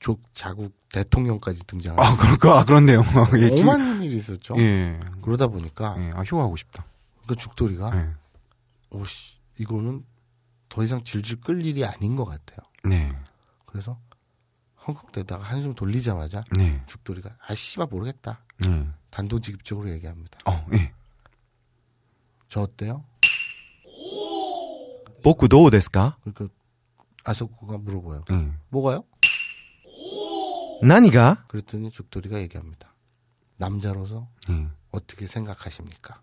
족 자국 대통령까지 등장하고 아, 그럴까? 아, 그렇네요. 예. 주- 오만 일이 있었죠. 예. 그러다 보니까 예. 아, 휴가하고 싶다. 그 죽돌이가 예. 오씨 이거는 더 이상 질질 끌 일이 아닌 것 같아요. 네. 그래서 헝컥대다가 한숨 돌리자마자 네. 죽돌이가 아 씨발 모르겠다. 예. 단도직입적으로 얘기합니다. 어, 예. 저 어때요? 복구 도우 데스까? 그러니까 아사코가 물어봐요. 예. 뭐가요? 나니가? 그랬더니 죽돌이가 얘기합니다. 남자로서 예. 어떻게 생각하십니까?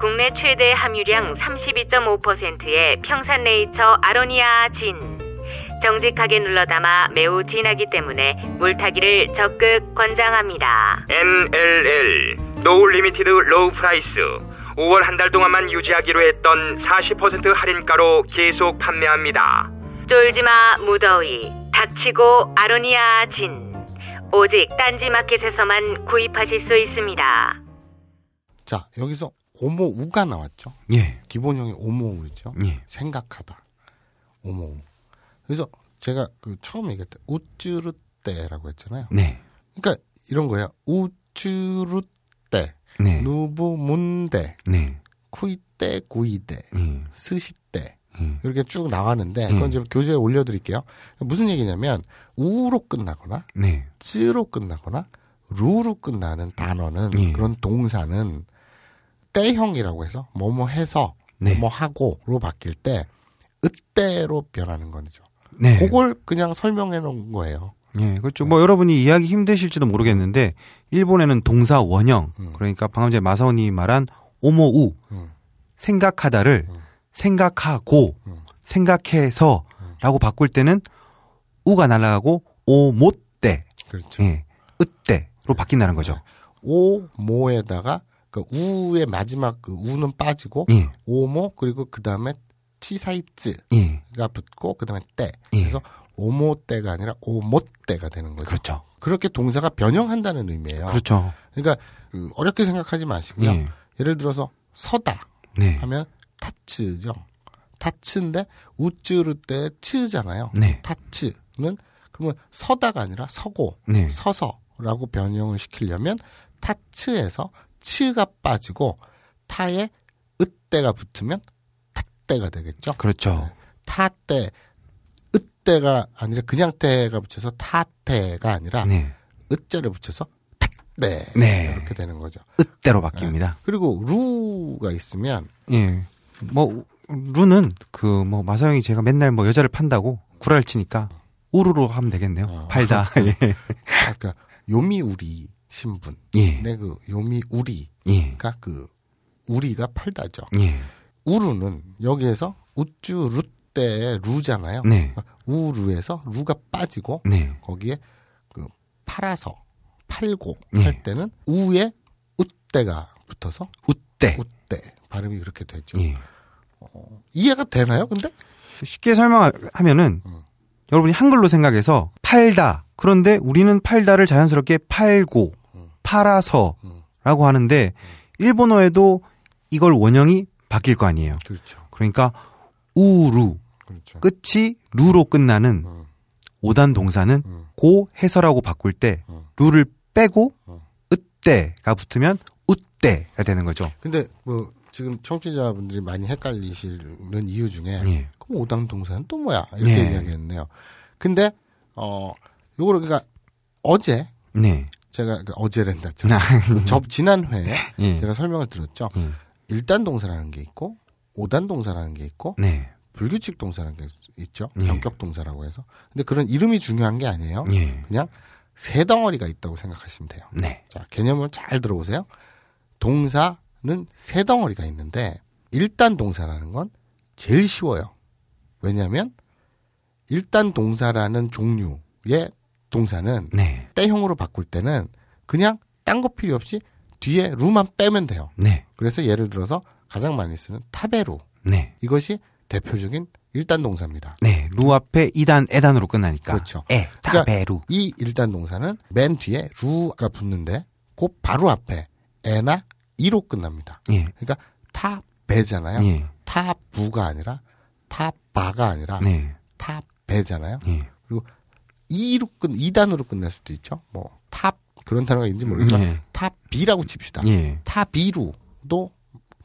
국내 최대 함유량 32.5%의 평산네이처 아로니아 진 정직하게 눌러담아 매우 진하기 때문에 물타기를 적극 권장합니다. NLL No Limited Low Price 5월 한 달 동안만 유지하기로 했던 40% 할인가로 계속 판매합니다. 쫄지마 무더위 닥치고 아로니아 진 오직 딴지마켓에서만 구입하실 수 있습니다. 자, 여기서 오모우가 나왔죠. 예. 기본형이 오모우죠. 예. 생각하다. 오모우. 그래서 제가 그 처음 얘기할 때 우쭈르떼라고 했잖아요. 네. 그러니까 이런 거예요. 우쭈르떼, 네. 누부문대, 네. 쿠이떼, 구이떼, 예. 스시떼 예. 이렇게 쭉 나가는데 그건 좀 교재에 올려드릴게요. 무슨 얘기냐면 우로 끝나거나 네. 쯔로 끝나거나 루로 끝나는 단어는 예. 그런 동사는 때형이라고 해서 뭐뭐 해서 네. 뭐뭐 하고로 바뀔 때 으때로 변하는 거죠. 네. 그걸 그냥 설명해 놓은 거예요. 예, 그렇죠. 뭐 여러분이 이해하기 힘드실지도 모르겠는데 일본에는 동사 원형 그러니까 방금 전에 마사오님이 말한 오모우 음. 생각하다를 생각하고 생각해서라고 바꿀 때는 우가 날아가고 오못대 그렇죠. 예, 으때로 바뀐다는 거죠. 오모에다가 그 우의 마지막 그 우는 빠지고 예, 오모 그리고 그 다음에 치사이츠가 예, 붙고 그 다음에 때 예. 그래서 오모 때가 아니라 오모 때가 되는 거죠. 그렇죠. 그렇게 동사가 변형한다는 의미예요. 그렇죠. 그러니까 그 어렵게 생각하지 마시고요. 예, 예를 들어서 서다 네, 하면 타츠죠. 타츠인데 우쭈르 때 츠잖아요. 네, 타츠는 그러면 서다가 아니라 서고 네, 서서라고 변형을 시키려면 타츠에서 츠가 빠지고 타에 으때가 붙으면 탓때가 되겠죠. 그렇죠. 타때 으때가 아니라 그냥 때가 붙여서 타때가 아니라 네, 으자를 붙여서 탓때 네. 이렇게 되는 거죠. 으때로 바뀝니다. 그리고 루가 있으면 예. 뭐 루는 그 뭐 마사형이 제가 맨날 뭐 여자를 판다고 구라를 치니까 우루로 하면 되겠네요. 어. 팔다. 예. 아까 요미우리 신분 예. 내그 요미 우리가 예. 그 우리가 팔다죠. 예. 우루는 여기에서 우쭈 루때의 루잖아요. 네. 우루에서 루가 빠지고 네. 거기에 그 팔아서 팔고 예. 할 때는 우에 우때가 붙어서 우때. 우때 발음이 그렇게 되죠. 예. 이해가 되나요? 근데 쉽게 설명하면은 음. 여러분이 한글로 생각해서 팔다. 그런데 우리는 팔다를 자연스럽게 팔고 음. 팔아서라고 하는데 일본어에도 이걸 원형이 바뀔 거 아니에요. 그렇죠. 그러니까 우루 그렇죠. 끝이 루로 끝나는 음. 오단 동사는 음. 고 해서라고 바꿀 때 음. 루를 빼고 음. 으때가 붙으면 우때가 되는 거죠. 근데 뭐 지금 청취자분들이 많이 헷갈리시는 이유 중에 예. 그럼 오당 동사는 또 뭐야 이렇게 예. 이야기했네요. 근데 어 요거를 그러니까 어제 네. 제가 그 어제랜다 참. 아, 접 지난 회에 예. 제가 설명을 드렸죠. 예. 일단 동사라는 게 있고 오단 동사라는 게 있고 네. 불규칙 동사라는 게 있죠. 예. 변격 동사라고 해서. 근데 그런 이름이 중요한 게 아니에요. 예. 그냥 세 덩어리가 있다고 생각하시면 돼요. 네. 자, 개념을 잘 들어보세요. 동사는 세 덩어리가 있는데 일단 동사라는 건 제일 쉬워요. 왜냐하면 일단 동사라는 종류의 동사는 네. 때형으로 바꿀 때는 그냥 딴 거 필요 없이 뒤에 る만 빼면 돼요. 네. 그래서 예를 들어서 가장 많이 쓰는 食べる 네. 이것이 대표적인 일단 동사입니다. 네. る 앞에 い단 え단으로 끝나니까. 그렇죠. 에, 그러니까 食べる. 이 일단 동사는 맨 뒤에 る가 붙는데 그 바로 앞에 え나 い로 끝납니다. 예. 그러니까 たべ잖아요. 예. たぶ가 아니라 たば가 아니라 네. たべ잖아요. 예. い로 끝 い단으로 끝날 수도 있죠. 뭐 たび 그런 단어가 있는지 모르겠지만 예. たび라고 칩시다. 예. たびる도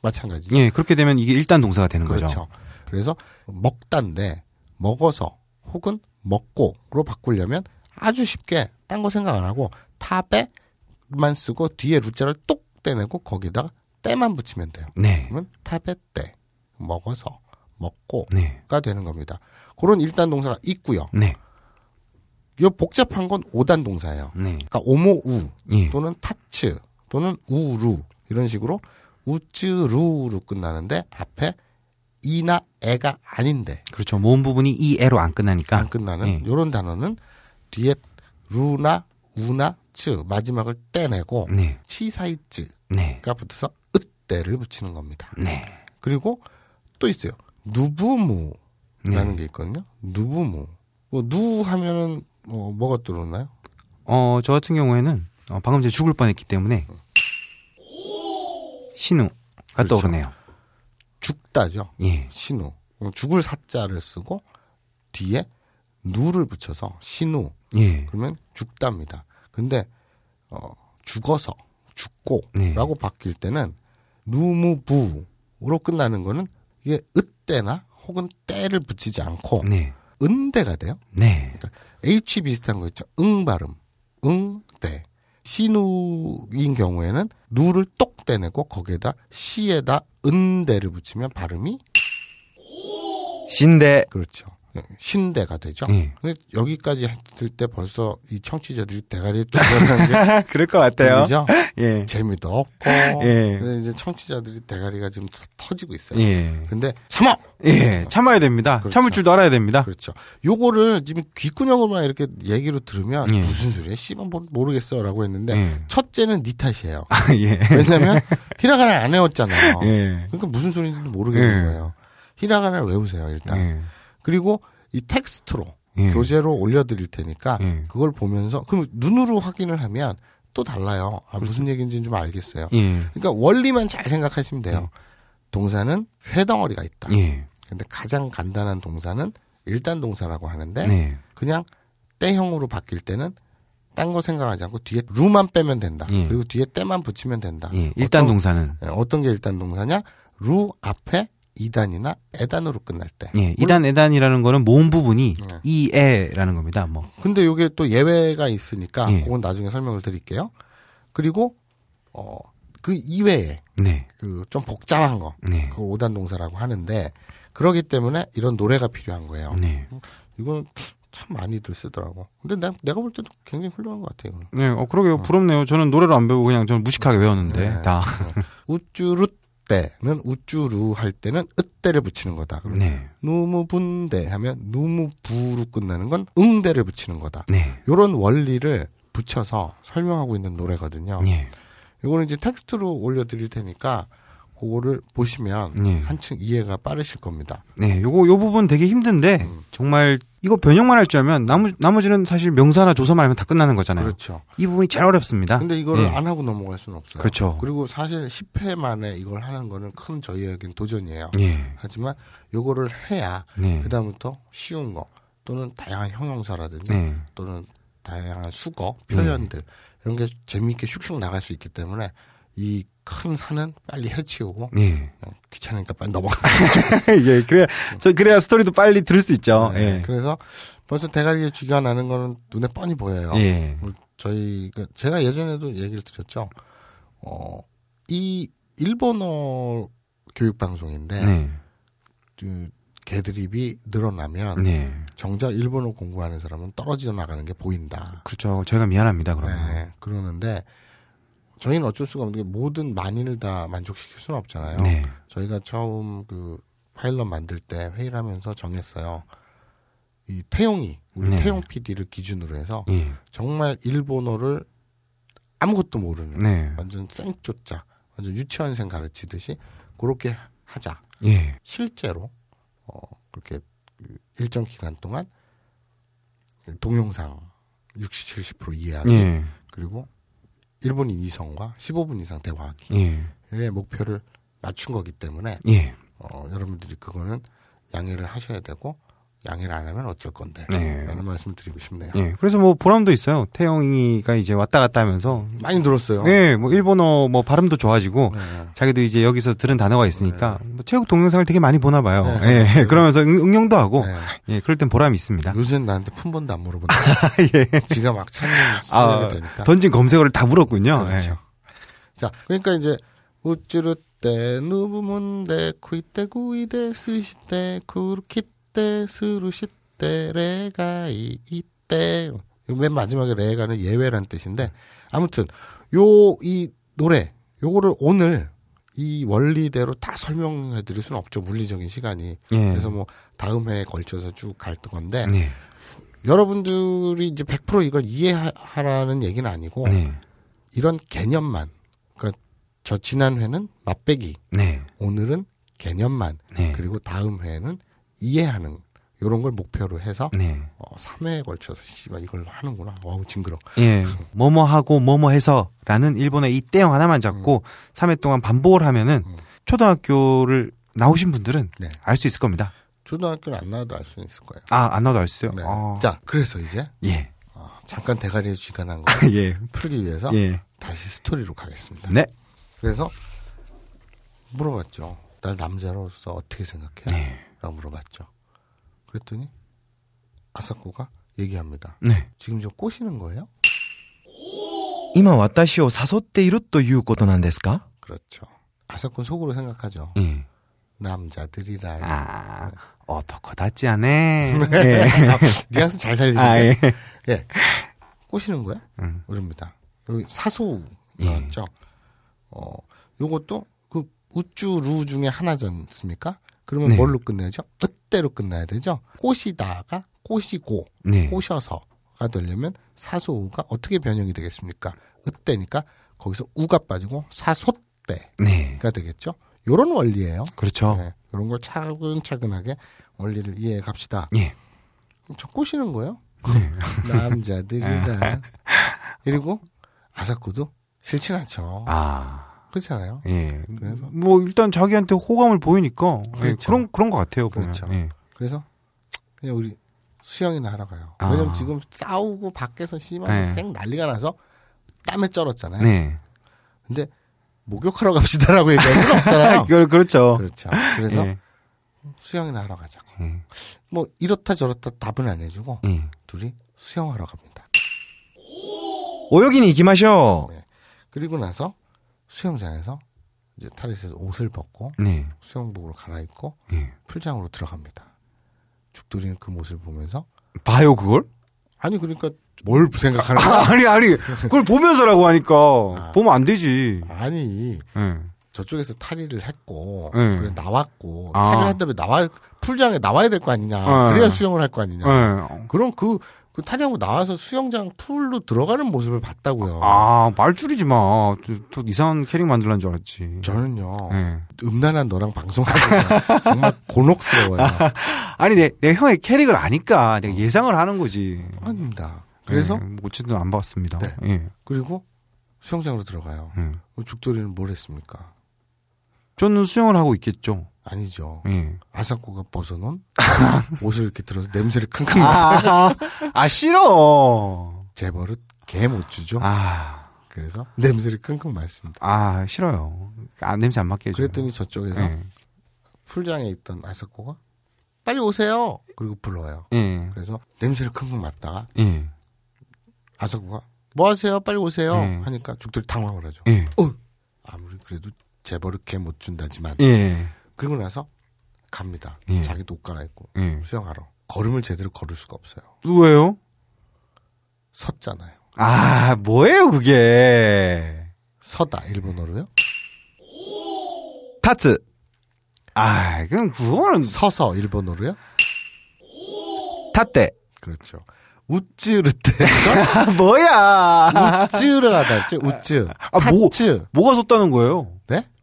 마찬가지. 예. 그렇게 되면 이게 일단 동사가 되는 그렇죠. 거죠. 그래서 먹다인데 먹어서 혹은 먹고로 바꾸려면 아주 쉽게 딴 거 생각 안 하고 たべ만 쓰고 뒤에 る자를 똑 떼내고 거기다가 て만 붙이면 돼요. 네. 그러면 食べて 먹어서 먹고가 네. 되는 겁니다. 그런 일단 동사가 있고요. 네. 이 복잡한 건 오단 동사예요. 네. 그러니까 오모우 예. 또는 타츠 또는 우루 이런 식으로 우츠루로 끝나는데 앞에 이나 에가 아닌데 그렇죠. 모음 부분이 이 에로 안 끝나니까. 안 끝나는 예. 이런 단어는 뒤에 루나 우나 츠 마지막을 떼내고 네. 치사이츠가 네. 붙어서 으때를 붙이는 겁니다. 네. 그리고 또 있어요. 누부무라는 네. 게 있거든요. 누부무. 뭐, 누 하면은 뭐 뭐가 들어오나요? 어, 저 같은 경우에는 어, 방금 전에 죽을 뻔했기 때문에 신우가 그렇죠. 떠오르네요. 죽다죠. 예. 신우. 죽을 사자를 쓰고 뒤에 누를 붙여서 신우. 예. 그러면 죽답니다. 근데 어, 죽어서 네. 죽고라고 바뀔 때는 누무부로 끝나는 거는 이게 으때나 혹은 때를 붙이지 않고 네. 은대가 돼요. 네. H 비슷한 거 있죠. 응 발음. 응대. 신우인 경우에는 누를 똑 떼내고 거기에다 시에다 은대를 붙이면 발음이 신대. 그렇죠. 예, 신대가 되죠. 예. 근데 여기까지 했을 때 벌써 이 청취자들이 대가리에 뚫려는 게 그럴 것 같아요. 들리죠? 예. 재미도 없고 예. 그래서 이제 청취자들이 대가리가 지금 터- 터지고 있어요. 예. 근데 참아 예. 참아야 됩니다. 그렇죠. 참을 줄도 알아야 됩니다. 그렇죠. 요거를 지금 귓구녕으로만 이렇게 얘기로 들으면 예. 무슨 소리야? 씨발 뭐 모르겠어라고 했는데 예. 첫째는 네 탓이에요. 아, 예. 왜냐면 히라가나 안 외웠잖아요. 예. 그러니까 무슨 소리인지도 모르겠는 예. 거예요. 히라가나를 외우세요 일단. 예. 그리고 이 텍스트로 예. 교재로 올려드릴 테니까 예. 그걸 보면서 그럼 눈으로 확인을 하면 또 달라요. 아, 무슨 얘기인지는 좀 알겠어요. 예. 그러니까 원리만 잘 생각하시면 돼요. 동사는 세 덩어리가 있다. 예. 근데 가장 간단한 동사는 일단 동사라고 하는데 네. 그냥 때형으로 바뀔 때는 딴 거 생각하지 않고 뒤에 루만 빼면 된다. 예. 그리고 뒤에 때만 붙이면 된다. 예. 일단 어떤- 동사는 예, 어떤 게 일단 동사냐? 루 앞에 이단이나 에단으로 끝날 때. 예. 이단 에단이라는 거는 모음 부분이 네. 이에라는 겁니다. 뭐. 근데 요게 또 예외가 있으니까 예. 그건 나중에 설명을 드릴게요. 그리고 어 그 이외에 네. 그 좀 복잡한 거. 네. 그걸 오단 동사라고 하는데 그러기 때문에 이런 노래가 필요한 거예요. 네. 이건 참 많이들 쓰더라고. 근데 내, 내가 볼 때도 굉장히 훌륭한 것 같아요. 네, 어, 그러게요. 부럽네요. 저는 노래를 안 배우고 그냥 저는 무식하게 외웠는데, 네. 다. 우쭈루 때는 우쭈루 할 때는 으때를 붙이는 거다. 네. 누무분대 하면 누무부로 끝나는 건 응대를 붙이는 거다. 네. 요런 원리를 붙여서 설명하고 있는 노래거든요. 예. 이거는 이제 텍스트로 올려드릴 테니까 그거를 보시면 네. 한층 이해가 빠르실 겁니다. 네, 요거, 요 부분 되게 힘든데, 음. 정말, 이거 번역만 할 줄 알면, 나머, 나머지는 사실 명사나 조사만 하면 다 끝나는 거잖아요. 그렇죠. 이 부분이 제일 어렵습니다. 근데 이거를 예. 안 하고 넘어갈 수는 없어요. 그렇죠. 그리고 사실 10회 만에 이걸 하는 거는 큰 저희에겐 도전이에요. 예. 하지만 요거를 해야 네. 그다음부터 쉬운 거 또는 다양한 형용사라든지 네. 또는 다양한 수거 표현들 이런 게 재미있게 슉슉 나갈 수 있기 때문에 이 큰 산은 빨리 해치우고 예. 그냥 귀찮으니까 빨리 넘어가. 예, 그래야, 저, 그래야 스토리도 빨리 들을 수 있죠. 네, 예. 그래서 벌써 대가리에 쥐가 나는 거는 눈에 뻔히 보여요. 예. 저희 그 제가 예전에도 얘기를 드렸죠. 어, 이 일본어 교육 방송인데 네. 그 개드립이 늘어나면 네. 정작 일본어 공부하는 사람은 떨어져 나가는 게 보인다. 그렇죠. 저희가 미안합니다, 그러면. 네, 그러는데 저희는 어쩔 수가 없는 게 모든 만인을 다 만족시킬 수는 없잖아요. 네. 저희가 처음 그 파일럿 만들 때 회의를 하면서 정했어요. 이 태용이 우리 네. 태용 PD를 기준으로 해서 예. 정말 일본어를 아무것도 모르는 네. 완전 생조자 완전 유치원생 가르치듯이 그렇게 하자. 예. 실제로 어 그렇게 그 일정 기간 동안 동영상 60, 70% 이해하기 예. 그리고 일본인 이성과 15분 이상 대화하기의 예. 목표를 맞춘 거기 때문에 예. 어, 여러분들이 그거는 양해를 하셔야 되고 양해를 안 하면 어쩔 건데 네. 라는 말씀을 드리고 싶네요. 예. 그래서 뭐 보람도 있어요. 태영이가 이제 왔다 갔다 하면서 많이 늘었어요. 예, 뭐 일본어 뭐 발음도 좋아지고 네. 자기도 이제 여기서 들은 단어가 있으니까 뭐 체육 동영상을 되게 많이 보나 봐요. 네. 예. 그러면서 응, 응용도 하고 네. 예, 그럴 땐 보람이 있습니다. 요새는 나한테 푼번도 안 물어본다. 예. 지가 막 찾는 아, 되니까. 던진 검색어를 다 물었군요. 그렇죠. 예. 자, 그러니까 이제 우쭈르 때 누부문데 쿠이때 구이데 스시때 쿠르키 때 스루시때 레가이 이때 요맨 마지막에 레가는 예외란 뜻인데 아무튼 요 이 노래 요거를 오늘 이 원리대로 다 설명해 드릴 수는 없죠 물리적인 시간이 예. 그래서 뭐 다음 회에 걸쳐서 쭉 갈 건데 네. 여러분들이 이제 100% 이걸 이해하라는 얘기는 아니고 네. 이런 개념만 그러니까 저 지난 회는 맛배기 네. 오늘은 개념만 네. 그리고 다음 회에는 이해하는 요런 걸 목표로 해서 네. 어, 3회에 걸쳐서 씨발 이걸 하는구나. 어우 징그러. 예. 뭐뭐 하고 뭐뭐 해서라는 일본의 이 떼형 하나만 잡고 3회 동안 반복을 하면은 음. 초등학교를 나오신 분들은 네. 알수 있을 겁니다. 초등학교는 안 나와도 알 수는 있을 거예요. 아, 안 나와도 알수 있어요? 네. 아. 자, 그래서 이제 예. 어, 잠깐 대가리에 쥐가 난거 예. 풀기 위해서 예. 다시 스토리로 가겠습니다. 네. 그래서 물어봤죠. 날 남자로서 어떻게 생각해? 네. 라고 물어봤죠. 그랬더니 아사코가 얘기합니다. 네. 지금 저 꼬시는 거예요? 今私を誘っているということなんですか 그렇죠. 아사코는 속으로 생각하죠. 예. 남자들이라. 아, 어떡하다지 않네. 예. 뉘앙스 잘 살리는데. 아, 예. 예. 꼬시는 거야? 음. 그럽니다. 여기 사소우 예. 나왔죠. 어, 요것도 그 우쭈 루 중에 하나지 않습니까? 그러면 네. 뭘로 끝내야죠? 으때로 끝나야 되죠. 꼬시다가 꼬시고 네. 꼬셔서가 되려면 사소우가 어떻게 변형이 되겠습니까? 으때니까 거기서 우가 빠지고 사소때가 네. 되겠죠. 요런 원리예요. 그렇죠. 네, 이런 걸 차근차근하게 원리를 이해해 갑시다. 예. 저 꼬시는 거예요? 네. 남자들이라. 그리고 아사쿠도 싫진 않죠. 아. 그렇잖아요. 예. 그래서? 뭐 일단 자기한테 호감을 보이니까 예, 그렇죠. 그런 그런 것 같아요. 보면. 그렇죠. 예. 그래서 그냥 우리 수영이나 하러 가요. 아. 왜냐면 지금 싸우고 밖에서 심한 네. 쌩 난리가 나서 땀에 쩔었잖아요. 네. 근데 목욕하러 갑시다라고 얘기할 수는 없잖아요. 그, 그렇죠. 그렇죠. 그래서 예. 수영이나 하러 가자고. 예. 뭐 이렇다 저렇다 답은 안 해주고 예. 둘이 수영하러 갑니다. 오여기니 이기마쇼. 네. 그리고 나서 수영장에서 이제 탈의실에서 옷을 벗고 네. 수영복으로 갈아입고 예. 풀장으로 들어갑니다. 죽돌이는 그 모습을 보면서 봐요 그걸? 아니 그러니까 뭘 생각하는 거야? 아, 아니 아니 그걸 보면서라고 하니까 아. 보면 안 되지. 아니 예. 저쪽에서 탈의를 했고 네. 그래서 나왔고 아. 탈의를 했다면 나와 풀장에 나와야 될 거 아니냐 네. 그래야 수영을 할 거 아니냐 예. 그럼 그, 그 탈의하고 나와서 수영장 풀로 들어가는 모습을 봤다고요 아, 말 줄이지 마. 또, 또 이상한 캐릭 만들란 줄 알았지. 저는요 예. 음란한 너랑 방송하는 거 정말 곤혹스러워요 아니, 내, 내 형의 캐릭을 아니까 내가 예상을 하는 거지. 아닙니다 그래서 예, 뭐 어쨌든 안 봤습니다. 네. 예. 그리고 수영장으로 들어가요 예. 죽돌이는 뭘 했습니까 저는 수영을 하고 있겠죠. 아니죠 예. 아사코가 벗어놓은 옷을 이렇게 들어서 냄새를 킁킁 맡아 아, 아, 싫어. 재벌은 개못 주죠 아, 그래서 냄새를 킁킁 맡습니다 아, 싫어요. 아, 냄새 안 맡게 해줘. 그랬더니 저쪽에서 예. 풀장에 있던 아사코가 빨리 오세요. 그리고 불러요. 예. 그래서 냄새를 킁킁 맡다가 예. 아사코가 뭐 하세요? 빨리 오세요. 예. 하니까 죽들이 당황을 하죠. 예. 어, 아무리 그래도 재벌을 개못 준다지만 예. 그리고 나서 갑니다. 예. 자기도 옷 갈아입고 예. 수영하러 걸음을 제대로 걸을 수가 없어요. 왜요? 섰잖아요. 아, 뭐예요, 그게. 서다 일본어로요. 타츠. 아, 그럼 그거는 서서 일본어로요. 탔대. 그렇죠. 우찌르때 아, 뭐야. 우찌르가 닿죠. 우찌. 아, 뭐-. 뭐가 썼다는 거예요?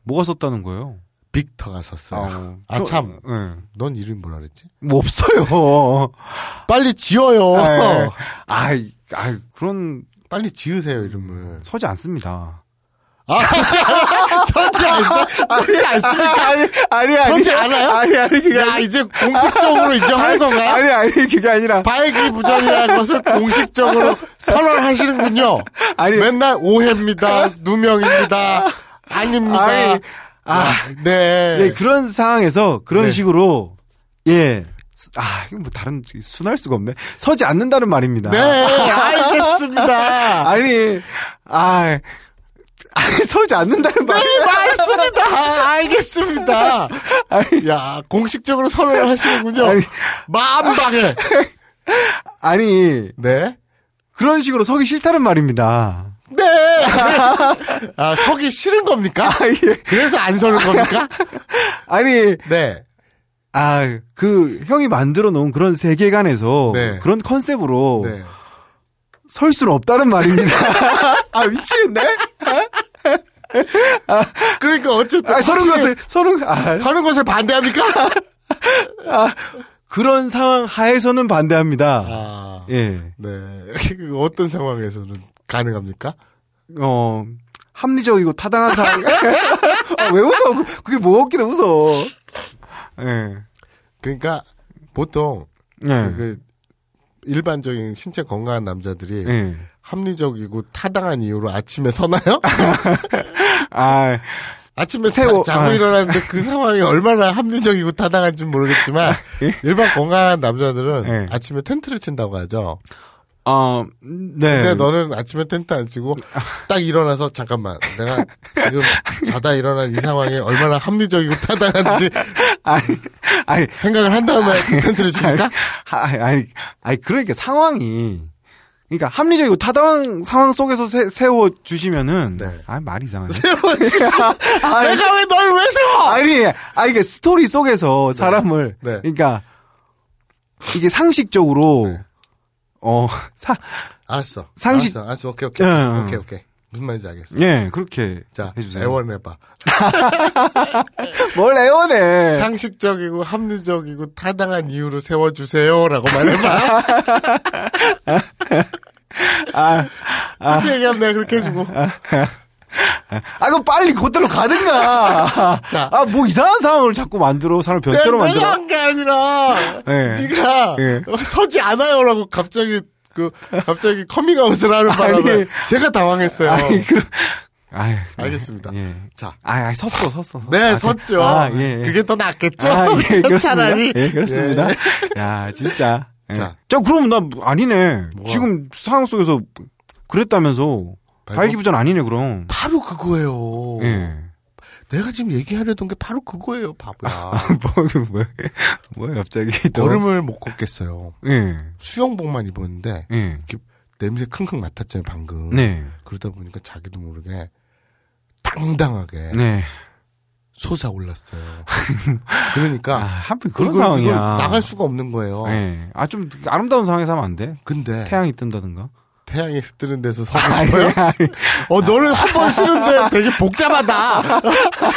네? 뭐가 썼다는 거예요? 빅터가 섰어요. 아, 저- 참. 예. 넌 이름이 뭐라 그랬지? 뭐 없어요. 빨리 지어요. 아, 아, 아, 그런 빨리 지으세요 이름을. 서지 않습니다. 아 서지 않아? 서지 않습 서지 않습니까? 아니, 아니, 아니. 서지 않아요? 아니, 아니, 그게 야 이제 공식적으로 인정하는 건가요? 아니, 아니, 그게 아니라. 발기부전이라는 것을 공식적으로 선언하시는군요. 아니. 맨날 오해입니다. 누명입니다. 아닙니다. 아니, 아, 네. 예, 그런 상황에서 그런 네. 식으로, 예. 아, 이거 뭐 다른, 순할 수가 없네. 서지 않는다는 말입니다. 네, 알겠습니다. 아니, 아, 아니, 서지 않는다는 말. 네, 맞습니다. 알겠습니다. 야, 공식적으로 선언을 하시는군요. 아니. 마음방에. 아니, 네. 그런 식으로 서기 싫다는 말입니다. 네. 아, 서기 싫은 겁니까? 아, 예. 그래서 안 서는 겁니까? 아니, 네. 아, 그, 형이 만들어 놓은 그런 세계관에서 네. 그런 컨셉으로 네. 설 수는 없다는 말입니다. 아, 미치겠네? 그러니까 어쨌든. 아, 확실히 것을, 서는, 아, 서는 것을 반대합니까? 그런 상황 하에서는 반대합니다. 아, 예. 네. 그 어떤 상황에서는 가능합니까? 어, 합리적이고 타당한 상황. 아, 왜 웃어? 그게 뭐 웃기다 웃어. 예. 그러니까 보통 예. 그 일반적인 신체 건강한 남자들이 예. 합리적이고 타당한 이유로 아침에 서나요? 아, 아침에 세워- 자, 고 아. 일어났는데 그 상황이 얼마나 합리적이고 타당한지 는 모르겠지만 일반 건강한 남자들은 예. 아침에 텐트를 친다고 하죠. 어, 네. 근데 너는 아침에 텐트 안 치고 딱 일어나서 잠깐만 내가 지금 자다 일어난 이 상황이 얼마나 합리적이고 타당한지 아니, 아니, 생각을 한 다음에 텐트를 칩니까? 아니, 아니, 아니, 그러니까 상황이, 그러니까 합리적이고 타당한 상황 속에서 세, 워 주시면은, 네. 아, 말이 이상하네. 내가 왜 널 왜 세워? 아니, 아니, 이게 스토리 속에서 사람을, 네. 그러니까, 이게 상식적으로, 어, 사, 알았어. 상식- 알았어. 알았어. 오케이 오케이 예, 오케이 오케이. 무슨 말인지 알겠어. 예, 그렇게 자, 해주세요. 애원해봐. 뭘 애원해. 상식적이고 합리적이고 타당한 이유로 세워주세요 라고 말해봐. 아, 그렇게 얘기하면 내가 그렇게 해주고. 아, 그럼 빨리 그대로 가든가. 자. 아, 뭐 이상한 상황을 자꾸 만들어. 사람 변태로 내가 만들어. 한게 아니라 예. 네가 예. 서지 않아요라고 갑자기 그 갑자기 커밍아웃을 하는 바람에 아니. 제가 당황했어요. 아니, 그, 아유. 네. 알겠습니다. 예. 자, 아, 아, 섰어, 섰어. 네 아, 섰죠. 아, 예, 예. 그게 더 낫겠죠. 아, 예, 그렇습니다. 차라리. 예, 그렇습니다. 예. 야, 진짜. 예. 자. 자, 그럼 나 아니네. 뭐가? 지금 상황 속에서 그랬다면서 발기부전 아니네, 그럼. 바로 그거예요. 예. 내가 지금 얘기하려던 게 바로 그거예요, 바보야. 뭐, 뭐, 뭐야, 갑자기 또. 걸음을 못 걷겠어요. 예. 수영복만 입었는데 예. 이렇게 냄새 킁킁 맡았잖아요, 방금. 네. 그러다 보니까 자기도 모르게 당당하게 네. 솟아 올랐어요. 그러니까 아, 하필 그런 상황이야. 나갈 수가 없는 거예요. 예. 아, 좀 아름다운 상황에서 하면 안 돼? 근데 태양이 뜬다든가? 태양이 뜨는 데서 서고 싶어요? 아니, 어, 너는 한번 쉬는데 되게 복잡하다.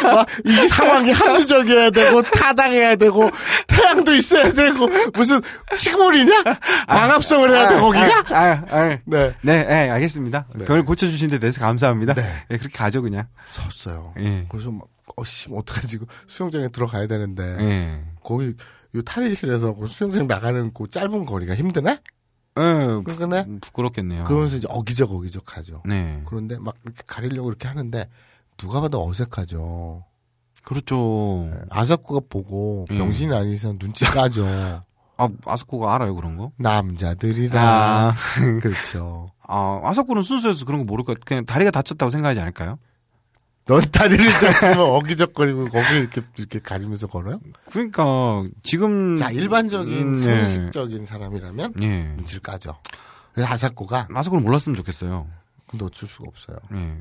막이 상황이 합리적이어야 되고, 타당해야 되고, 태양도 있어야 되고, 무슨 식물이냐? 광합성을 해야 돼, 거기가? 아, 아, 아, 네. 네, 예, 알겠습니다. 네. 그걸 고쳐주신 데 대해서 감사합니다. 네. 예, 그렇게 가죠, 그냥. 섰어요. 예. 그래서 막, 어, 씨, 어떡하지? 그 수영장에 들어가야 되는데, 예. 거기, 요 탈의실에서 그 수영장 나가는 그 짧은 거리가 힘드네? 예, 그러네? 부- 부끄럽겠네요. 그러면서 이제 어기적 어기적 하죠. 네. 그런데 막 이렇게 가리려고 이렇게 하는데, 누가 봐도 어색하죠. 그렇죠. 아사코가 보고 음. 병신이 아닌 이상 눈치 까죠. 아, 아사코가 알아요, 그런 거? 남자들이라. 아, 그렇죠. 아, 아사코는 순수해서 그런 거 모를 것 같아요. 그냥 다리가 다쳤다고 생각하지 않을까요? 넌 다리를 잡지만 어기적거리고 거기 이렇게 이렇게 가리면서 걸어요? 그러니까, 지금. 자 일반적인 음, 예. 상식적인 사람이라면 예. 눈치를 까죠. 그래서 아사코가 아사코는 몰랐으면 좋겠어요. 근데 어쩔 수가 없어요. 예.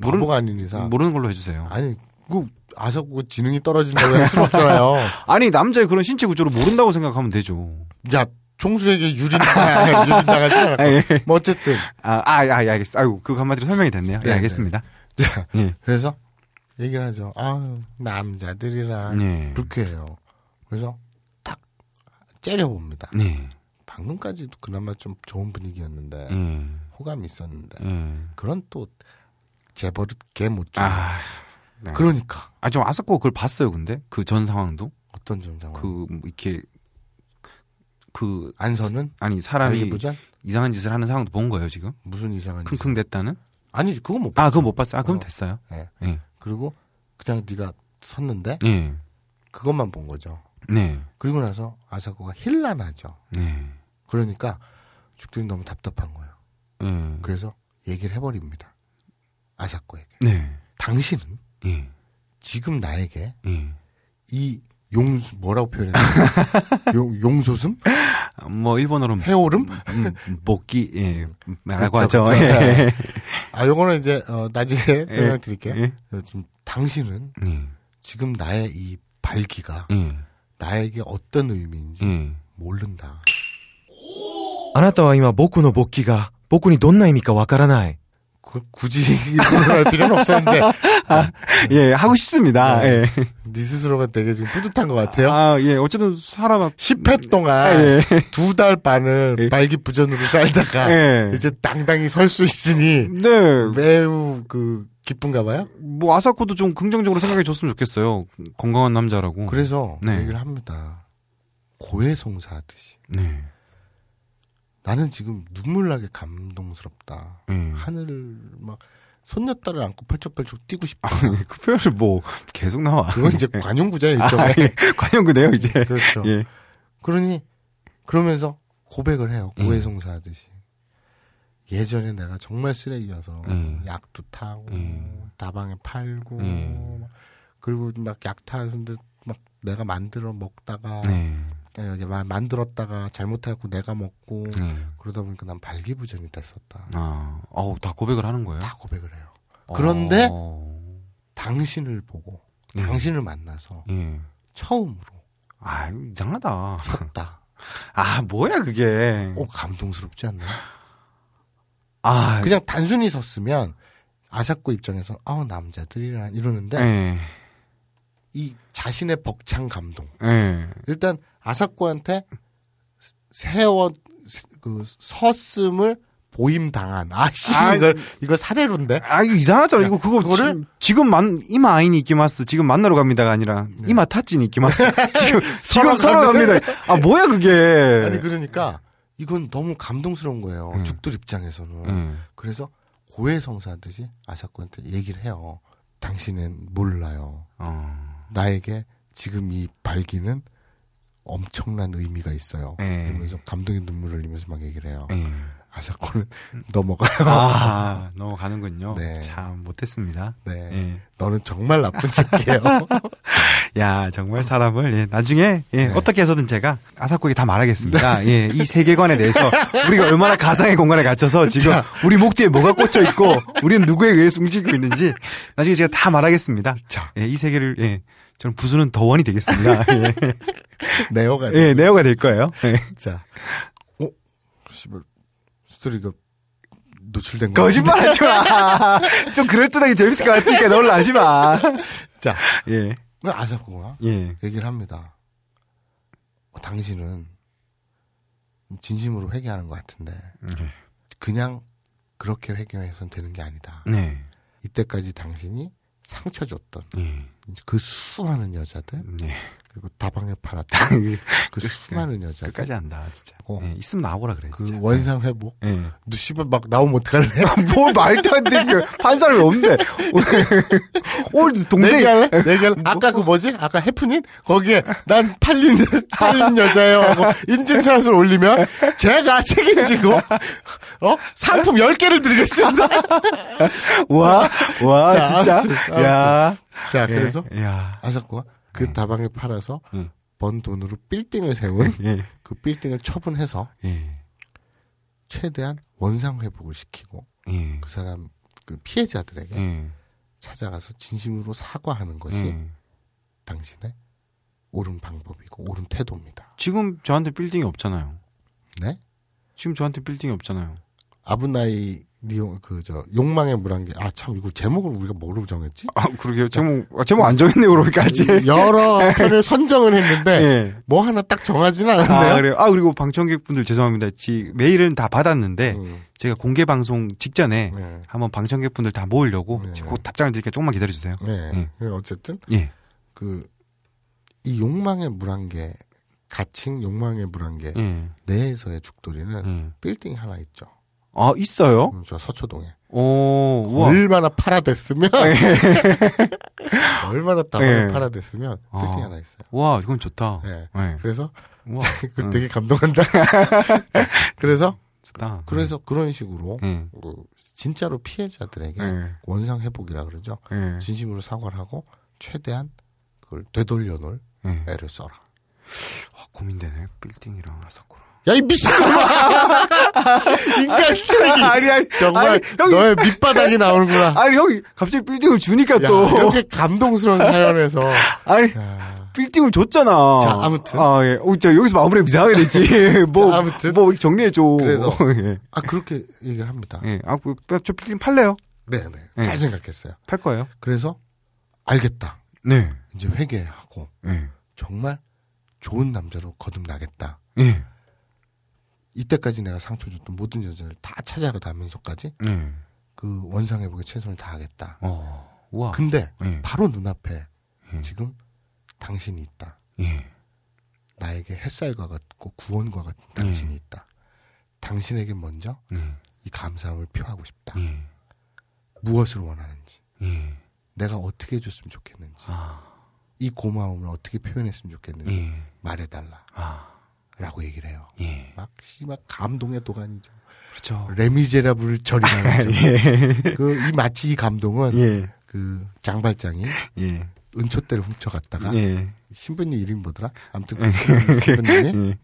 바보가 아닌 이상. 모르는 걸로 해주세요. 아니 그 아사코가 지능이 떨어진다고 할 수는 없잖아요. 아니, 남자의 그런 신체 구조를 모른다고 생각하면 되죠. 야 총수에게 유린 유린당하지 않았고. 아, 예. 뭐 어쨌든 아, 아, 아, 예, 알겠습니다. 아이고, 그거 한마디로 설명이 됐네요. 예, 네, 알겠습니다. 자, 예. 그래서 얘기를 하죠. 아 남자들이라 네. 불쾌해요. 그래서 딱 째려봅니다. 네. 방금까지도 그나마 좀 좋은 분위기였는데 예. 호감이 있었는데 예. 그런 또 재버릇 개못 주. 아. 네. 그러니까 아, 좀 아사코 그걸 봤어요, 근데? 그 전 상황도? 어떤 점 상황? 그, 뭐 이렇게, 그, 안서는 아니, 사람이 이상한 짓을 하는 상황도 본 거예요, 지금? 무슨 이상한 짓? 킁킁 됐다는? 아니지 그거 못. 아, 봤어. 그거 못 봤어요. 아, 그럼 어. 됐어요. 예. 예. 그리고 그냥 네가 섰는데 예. 그것만 본 거죠. 네. 그리고 나서 아사코가 힐난하죠. 네. 그러니까 죽들이 너무 답답한 거예요. 예. 그래서 얘기를 해버립니다. 아사코에게. 네. 당신은 예. 지금 나에게 예. 이 용수 뭐라고 표현했나? 용 용소슴? 아, 뭐, 일본어로는 해오름? 음, 복귀, 예, 라고 그쵸, 하죠. 그쵸. 예. 아, 요거는 이제 어, 나중에 설명드릴게요. 예. 어, 지금 당신은 예. 지금 나의 이 발기가 예. 나에게 어떤 의미인지 예. 모른다. あなたは今僕の勃起が僕にどんな意味かわからない。 그, 굳이 할 필요는 없었는데 예, 하고 싶습니다. 네. 예. 네 스스로가 되게 지금 뿌듯한 것 같아요. 아, 예. 어쨌든 사람 10회 동안 예. 두달 반을 예. 발기부전으로 살다가 예. 이제 당당히 설 수 있으니 네. 매우 그 기쁜가 봐요. 뭐 아사코도 좀 긍정적으로 생각해 줬으면 좋겠어요. 건강한 남자라고. 그래서 네. 얘기를 합니다. 고해성사 하듯이 네. 나는 지금 눈물 나게 감동스럽다. 예. 하늘을 막 손녀딸을 안고 펄쩍펄쩍 뛰고 싶다. 그 표현을 뭐 계속 나와. 그건 이제 관용구자 일종의 아, 예. 관용구네요, 이제. 그렇죠. 예. 그러니 그러면서 고백을 해요. 예. 고해성사 하듯이. 예전에 내가 정말 쓰레기여서 예. 약도 타고 예. 다방에 팔고 예. 막 그리고 막 약 타는데 막 내가 만들어 먹다가 네. 이제 마- 만들었다가 잘못해갖고 내가 먹고 네. 그러다 보니까 난 발기부전이 됐었다. 아, 어우, 다 고백을 하는 거예요? 다 고백을 해요. 그런데 어, 당신을 보고 예. 당신을 만나서 예. 처음으로 아, 이상하다. 섰다. 아, 뭐야, 그게. 어 감동스럽지 않나요? 아, 그냥 단순히 섰으면 아사코 입장에서 아 남자들이라 이러는데 예. 이 자신의 벅찬 감동. 예. 일단 아사코한테 세워 그 섰음을 보임 당한 아씨 아, 이걸 이거 사례로인데 아, 이거 이상하잖아. 이거 그거 그거를- 지금, 만, 이마 아인이 이끼마스. 지금 만나러 갑니다가 아니라, 이마 타찐이 이끼마스. 지금, 지금 서로 갑니다. 아, 뭐야, 그게. 아니 그러니까 이건 너무 감동스러운 거예요 음. 죽들 입장에서는 예. 그래서 고해성사하듯이 아사코한테 얘기를 해요 당신은 몰라요 어. 나에게 지금 이 발기는 엄청난 의미가 있어요 예. 그러면서 감동의 눈물을 흘리면서 막 얘기를 해요 예. 아사코는 넘어가요 아, 넘어가는군요. 네. 참, 못했습니다. 네 예. 너는 정말 나쁜 새끼예요 야, 정말 사람을, 예, 나중에, 예, 네. 어떻게 해서든 제가 아사코에게 다 말하겠습니다. 예, 이 세계관에 대해서 우리가 얼마나 가상의 공간에 갇혀서 지금 우리 목 뒤에 뭐가 꽂혀 있고, 우리는 누구에 의해서 움직이고 있는지 나중에 제가 다 말하겠습니다. 자. 예, 이 세계를, 예, 저는 부수는 더원이 되겠습니다. 예, 네오가 예, 네오가 될 거예요. 예. 자 어? 씨발 스토리가 노출된 거 거짓말 하지 마! 좀 그럴듯하게 재밌을 것 같으니까 놀라지 마! 자 예, 아사코가 예, 얘기를 합니다. 어, 당신은 진심으로 회개하는 것 같은데 예. 그냥 그렇게 회개해서는 되는 게 아니다. 네, 이때까지 당신이 상처 줬던 예, 그 수많은 여자들 네. 그리고 다방에 팔았던 그 수많은 여자들 끝까지 안다, 진짜. 어. 예, 있으면 나오라 그래, 그 진짜. 원상 회복 예. 너 씨발 막 나오면 어떡할래? 뭘 말도 안 돼. 그, 판 사람이 없는데. 오늘 동생이. 내기할래? 내기할래? 아까 그 뭐지? 아까 해프닝? 거기에 난 팔린, 팔린 여자예요 하고 인증샷을 올리면 제가 책임지고, 어? 상품 10 개를 드리겠습니다. 와, 와, 자, 진짜. 아무튼, 아무튼. 야. 자, 예, 그래서 야. 아사코가 그 네. 다방에 팔아서 예. 번 돈으로 빌딩을 세운 예. 그 빌딩을 처분해서 예. 최대한 원상 회복을 시키고 예. 그 사람 그 피해자들에게 예. 찾아가서 진심으로 사과하는 것이 예. 당신의 옳은 방법이고 옳은 태도입니다. 지금 저한테 빌딩이 없잖아요. 네? 지금 저한테 빌딩이 없잖아요. 아브나이 니용 그저 욕망의 물안개 아 참 이거 제목을 우리가 뭐로 정했지? 아, 그러게요. 제목, 아, 제목 안 정했네요, 그러기까지. 여러 편을 선정을 했는데 예. 뭐 하나 딱 정하지는 아, 않았네요. 그래요? 아, 그리고 방청객분들 죄송합니다. 지, 메일은 다 받았는데, 음, 제가 공개 방송 직전에 네. 한번 방청객분들 다 모으려고 네. 곧 답장을 드릴게요. 조금만 기다려 주세요. 네. 예. 그리고 어쨌든 예. 그 이 욕망의 물안개 가칭 욕망의 물안개 예. 내에서의 죽돌이는 예. 빌딩이 하나 있죠. 아, 있어요? 음, 저 서초동에 오, 우와. 얼마나 팔아댔으면 얼마나 다방에 예. 팔아댔으면 아. 빌딩 하나 있어요. 와, 이건 좋다. 네. 네. 그래서 우와. 그 응. 되게 감동한다. 자, 그래서 좋다. 그래서 그런 식으로 예. 그 진짜로 피해자들에게 예. 원상 회복이라 그러죠. 예. 진심으로 사과를 하고 최대한 그걸 되돌려 놓을 예. 애를 써라. 아, 고민되네. 빌딩이랑 아사쿠라. 야 이 미친놈아! 인간 쓰레기. 아니, 아니. 정말 아니, 형이- 너의 밑바닥이 나오는구나. 아니, 형이 갑자기 빌딩을 주니까 야, 또. 이렇게 감동스러운 사연에서 아니, 야, 빌딩을 줬잖아. 자, 아무튼. 아, 예. 어, 자, 여기서 마무리가 이상하게 됐지. 뭐, 자, 아무튼. 뭐, 정리해줘. 그래서. 예. 아 그렇게 얘기를 합니다. 예. 아, 그, 저 빌딩 팔래요? 네, 네. 네. 잘 생각했어요. 팔 거예요. 그래서 알겠다. 네. 이제 회개하고 예. 정말 좋은 남자로 거듭나겠다. 예. 이때까지 내가 상처 줬던 모든 여자를 다 찾아가다면서까지 예. 그 원상회복에 최선을 다하겠다. 어, 우와. 근데 예. 바로 눈앞에 예. 지금 당신이 있다. 예. 나에게 햇살과 같고 구원과 같은 당신이 예. 있다. 당신에게 먼저 예. 이 감사함을 표하고 싶다. 예. 무엇을 원하는지, 예. 내가 어떻게 해줬으면 좋겠는지, 아, 이 고마움을 어떻게 표현했으면 좋겠는지 예. 말해달라. 아, 라고 얘기를 해요. 예. 막, 씨, 막, 감동의 도가니죠. 그렇죠. 레미제라블 절이라는 예. 그, 이 마치 이 감동은, 예. 그, 장발장이 예. 은초대를 훔쳐갔다가, 예. 신부님 이름이 뭐더라? 아무튼 그 신부님이, 예.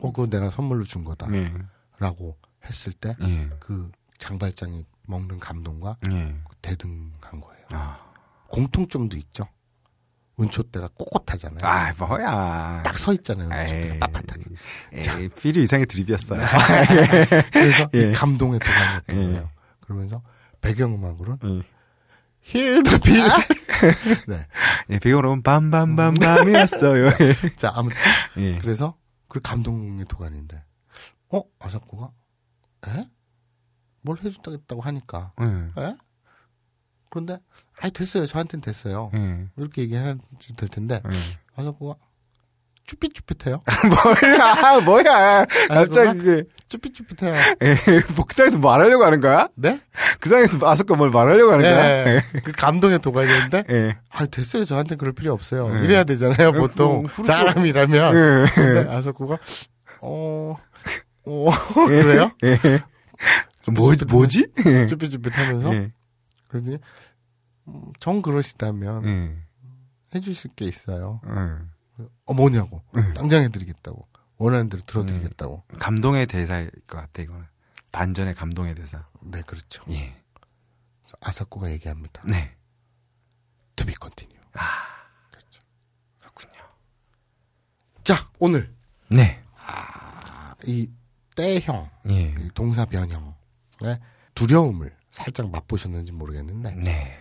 어, 그거 내가 선물로 준 거다. 예. 라고 했을 때, 예. 그 장발장이 먹는 감동과 예. 대등한 거예요. 아. 공통점도 있죠. 은초대가 꼿꼿하잖아요. 아, 뭐야. 딱 서 있잖아요. 은초대가 빳빳하게. 에이, 필요 이상의 드립이었어요. 그래서 예. 이 감동의 도가니였던 예. 거예요. 그러면서 배경음악으로는 예. 힐드필. 네. 예, 배경으로는 밤밤밤밤이었어요. 자, 아무튼 예. 그래서 그 감동의 도가니인데, 어 아사코가 에? 뭘 해줬다고 하니까, 예. 에? 그런데 아이 됐어요. 저한테는 됐어요. 예. 이렇게 얘기해야 될 텐데 예. 아사코가 쭈삣쭈삣해요. 뭐야, 뭐야. 갑자기 이게, 쭈삣쭈삣해요. 예, 복상에서 말하려고 하는 거야? 네? 그 상에서 아스까 뭘 말하려고 하는 거야? 예. 그 감동의 도가니인데, 예. 아 됐어요. 저한테 그럴 필요 없어요. 예. 이래야 되잖아요. 보통 그- 그렇죠. 사람이라면. 예. 근데 아사코가 어, 어 그래요? 예. 뭐, 뭐지? 예. 쭈삣쭈삣 하면서 예. 그러더니 음, 정 그러시다면 예. 해주실 게 있어요. 예. 어 뭐냐고 예. 당장 해드리겠다고 원하는 대로 들어드리겠다고. 감동의 대사일 것 같아, 이거는. 반전의 감동의 대사. 네 그렇죠. 예. 아사코가 얘기합니다. 네. To be continue. 그렇죠. 그렇군요. 자 오늘 네. 이 때형 예. 이 동사 변형의 두려움을 살짝 맛보셨는지 모르겠는데 네.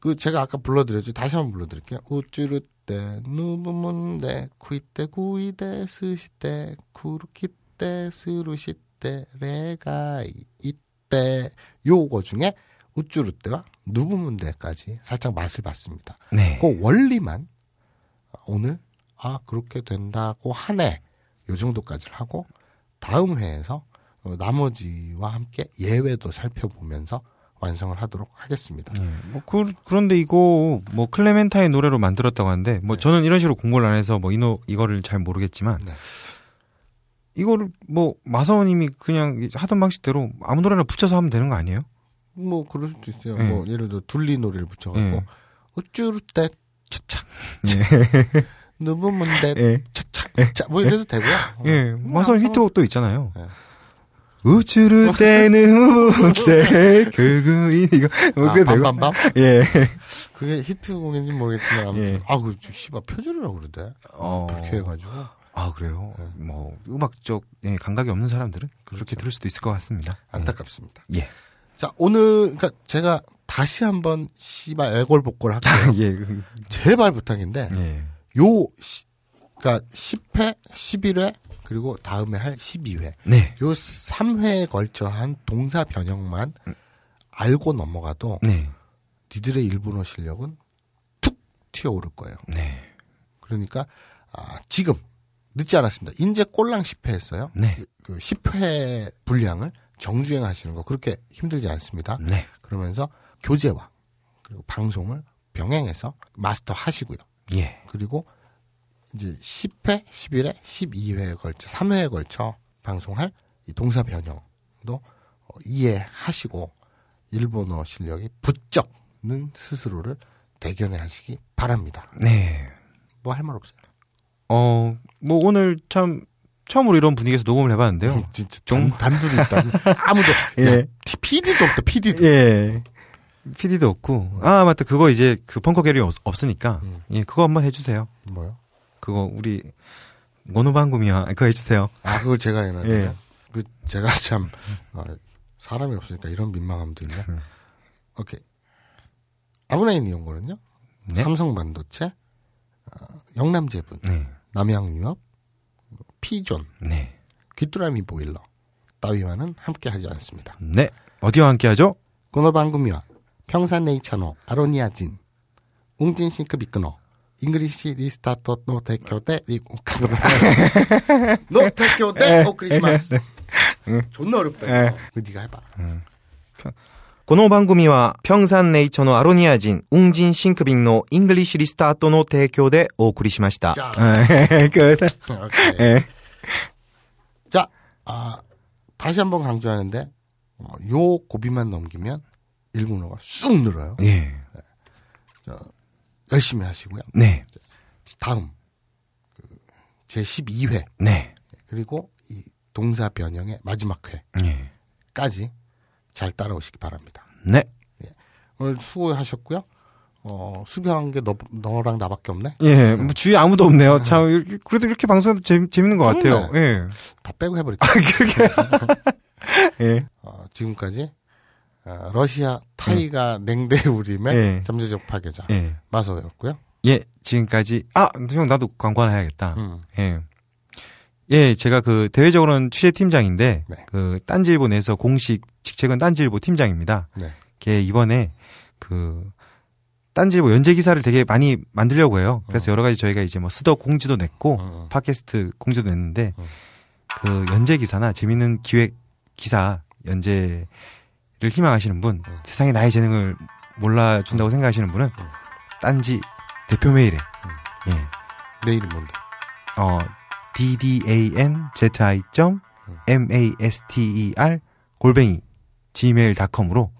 그 제가 아까 불러드렸죠. 다시 한번 불러드릴게요. 우쭈르때 누부문데 쿠이때 구이데 스시때 쿠르키때 스루시때 레가 이때 요거 중에 우쭈르때와 누부문데까지 살짝 맛을 봤습니다. 네. 그 원리만 오늘 아 그렇게 된다고 하네 요 정도까지를 하고 다음 회에서 어, 나머지와 함께 예외도 살펴보면서 완성을 하도록 하겠습니다. 예, 뭐 그, 그런데 이거 뭐 클레멘타인 노래로 만들었다고 하는데 뭐 저는 이런 식으로 공부를 안 해서 뭐 이노 이거를 잘 모르겠지만 네. 이거를 뭐 마사오님이 그냥 하던 방식대로 아무 노래나 붙여서 하면 되는 거 아니에요? 뭐 그럴 수도 있어요. 예. 뭐 예를 들어 둘리 노래를 예. 우쭈르 때 차차 예. 누구문데 예. 차차 차, 뭐 이래도 되고요. 예, 마사오님 히트곡도 있잖아요. 예. 우쭈르 때는 우때 그거인 이거 뭐 아, 그게 되고 밤밤밤 예. 그게 히트곡인지 모르겠지만 아무튼 예. 아그 씨발 표절이라고 그러대. 어. 불쾌해가지고 아 그래요. 뭐 음악 쪽 예, 감각이 없는 사람들은 그렇게 들을 수도 있을 것 같습니다. 안타깝습니다. 예. 자 오늘 그러니까 제가 다시 한번 씨발 애골복골 할게요. 예. 그- 제발 부탁인데 예. 요 시, 그러니까 10회, 11회 그리고 다음에 할 12회 네. 요 3회에 걸쳐 한 동사 변형만 알고 넘어가도 네. 니들의 일본어 실력은 툭 튀어오를 거예요. 네. 그러니까 아, 지금 늦지 않았습니다. 인제 꼴랑 10회 했어요. 네. 그 10회 분량을 정주행 하시는 거 그렇게 힘들지 않습니다. 네. 그러면서 교재와 그리고 방송을 병행해서 마스터 하시고요. 예. 그리고 이제 10회, 11회, 12회에 걸쳐 3회에 걸쳐 방송할 이 동사 변형도 어, 이해하시고 일본어 실력이 부쩍는 스스로를 대견해 하시기 바랍니다. 네. 뭐 할 말 없어요. 어, 뭐 오늘 참 처음으로 이런 분위기에서 녹음을 해봤는데요. 음, 진짜 좀 단둘이 있다. 아무도 예. 야, PD도 없다. PD도. 예. PD도 없고. 아, 맞다. 그거 이제 그 펑커 게리 없, 없으니까. 음. 예, 그거 한번 해주세요. 뭐요? 그거 우리 모노방금이야. 그거 해주세요. 아, 그걸 제가 해야 돼요? 예. 그, 제가 참, 어, 사람이 없으니까 이런 민망함도 있네. 오케이. 아브나인 이용고는요, 네. 삼성 반도체, 어, 영남제분, 네. 남양유업, 피존, 네. 귀뚜라미 보일러, 따위와는 함께 하지 않습니다. 네. 어디와 함께 하죠? 고노방금이와 평산네이처노 아로니아진, 웅진 싱크 비끄노, 잉글리시 리스타토 노테교대 리고카브라 の提供でお送りします 존나 어렵다 이거 그 네가 해봐 この番組は 평산 네이처の 아로니아진 웅진 싱크빅の イングリッシュリスタートの 提供でお送りしました. 자. 끝. 오케이. 예. 자 아, 다시 한번 강조하는데 어, 요 고비만 넘기면 일본어가 쑥 늘어요 예. 열심히 하시고요 네. 다음 그 제12회 네. 그리고 이 동사 변형의 마지막 예. 회까지 잘 따라오시기 바랍니다. 네. 오늘 수고하셨고요. 어, 수고한 게 너, 너랑 나밖에 없네. 예. 뭐 주위에 아무도 없네요. 참 그래도 이렇게 방송해도 재밌, 재밌는 것 같아요. 예. 다 빼고 해버릴게. 예. 어, 지금까지 어, 러시아 타이가 냉대 우림의 예. 잠재적 파괴자 예. 마서였고요. 예. 지금까지 아, 형 나도 광고 하나 해야겠다. 음. 예. 예, 제가 그 대외적으로는 취재 팀장인데 네. 그 딴지일보 내에서 공식 직책은 딴지일보 팀장입니다. 네. 걔 이번에 그 딴지일보 연재 기사를 되게 많이 만들려고 해요. 그래서 여러 가지 저희가 이제 뭐 스덕 공지도 냈고 어. 팟캐스트 공지도 냈는데 어. 그 연재 기사나 재밌는 기획 기사 연재를 희망하시는 분, 어. 세상에 나의 재능을 몰라준다고 생각하시는 분은 딴지 대표 메일에 예. 내일은 뭔데? 어, ddanzi 점 master 골뱅이 gmail.com으로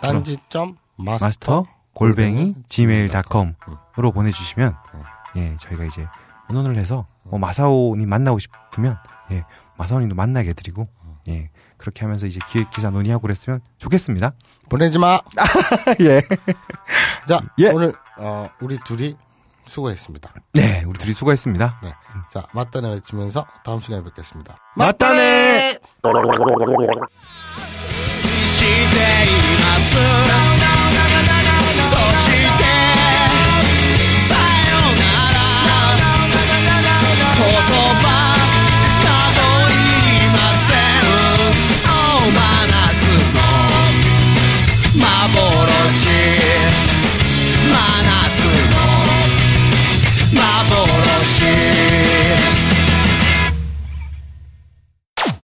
딴지점 마스터, 골뱅이 gmail.com으로 보내주시면 음. 예 저희가 이제 의논을 해서 뭐 마사오님 만나고 싶으면 예 마사오님도 만나게 해드리고 예 그렇게 하면서 이제 기획 기사 논의하고 그랬으면 좋겠습니다. 보내지 마. 예. 자, 예. 오늘 어, 우리 둘이 수고했습니다. 네, 우리 둘이 수고했습니다. 네. 자, 맞다네 외치면서 다음 시간에 뵙겠습니다. 맞다네. 맞다네!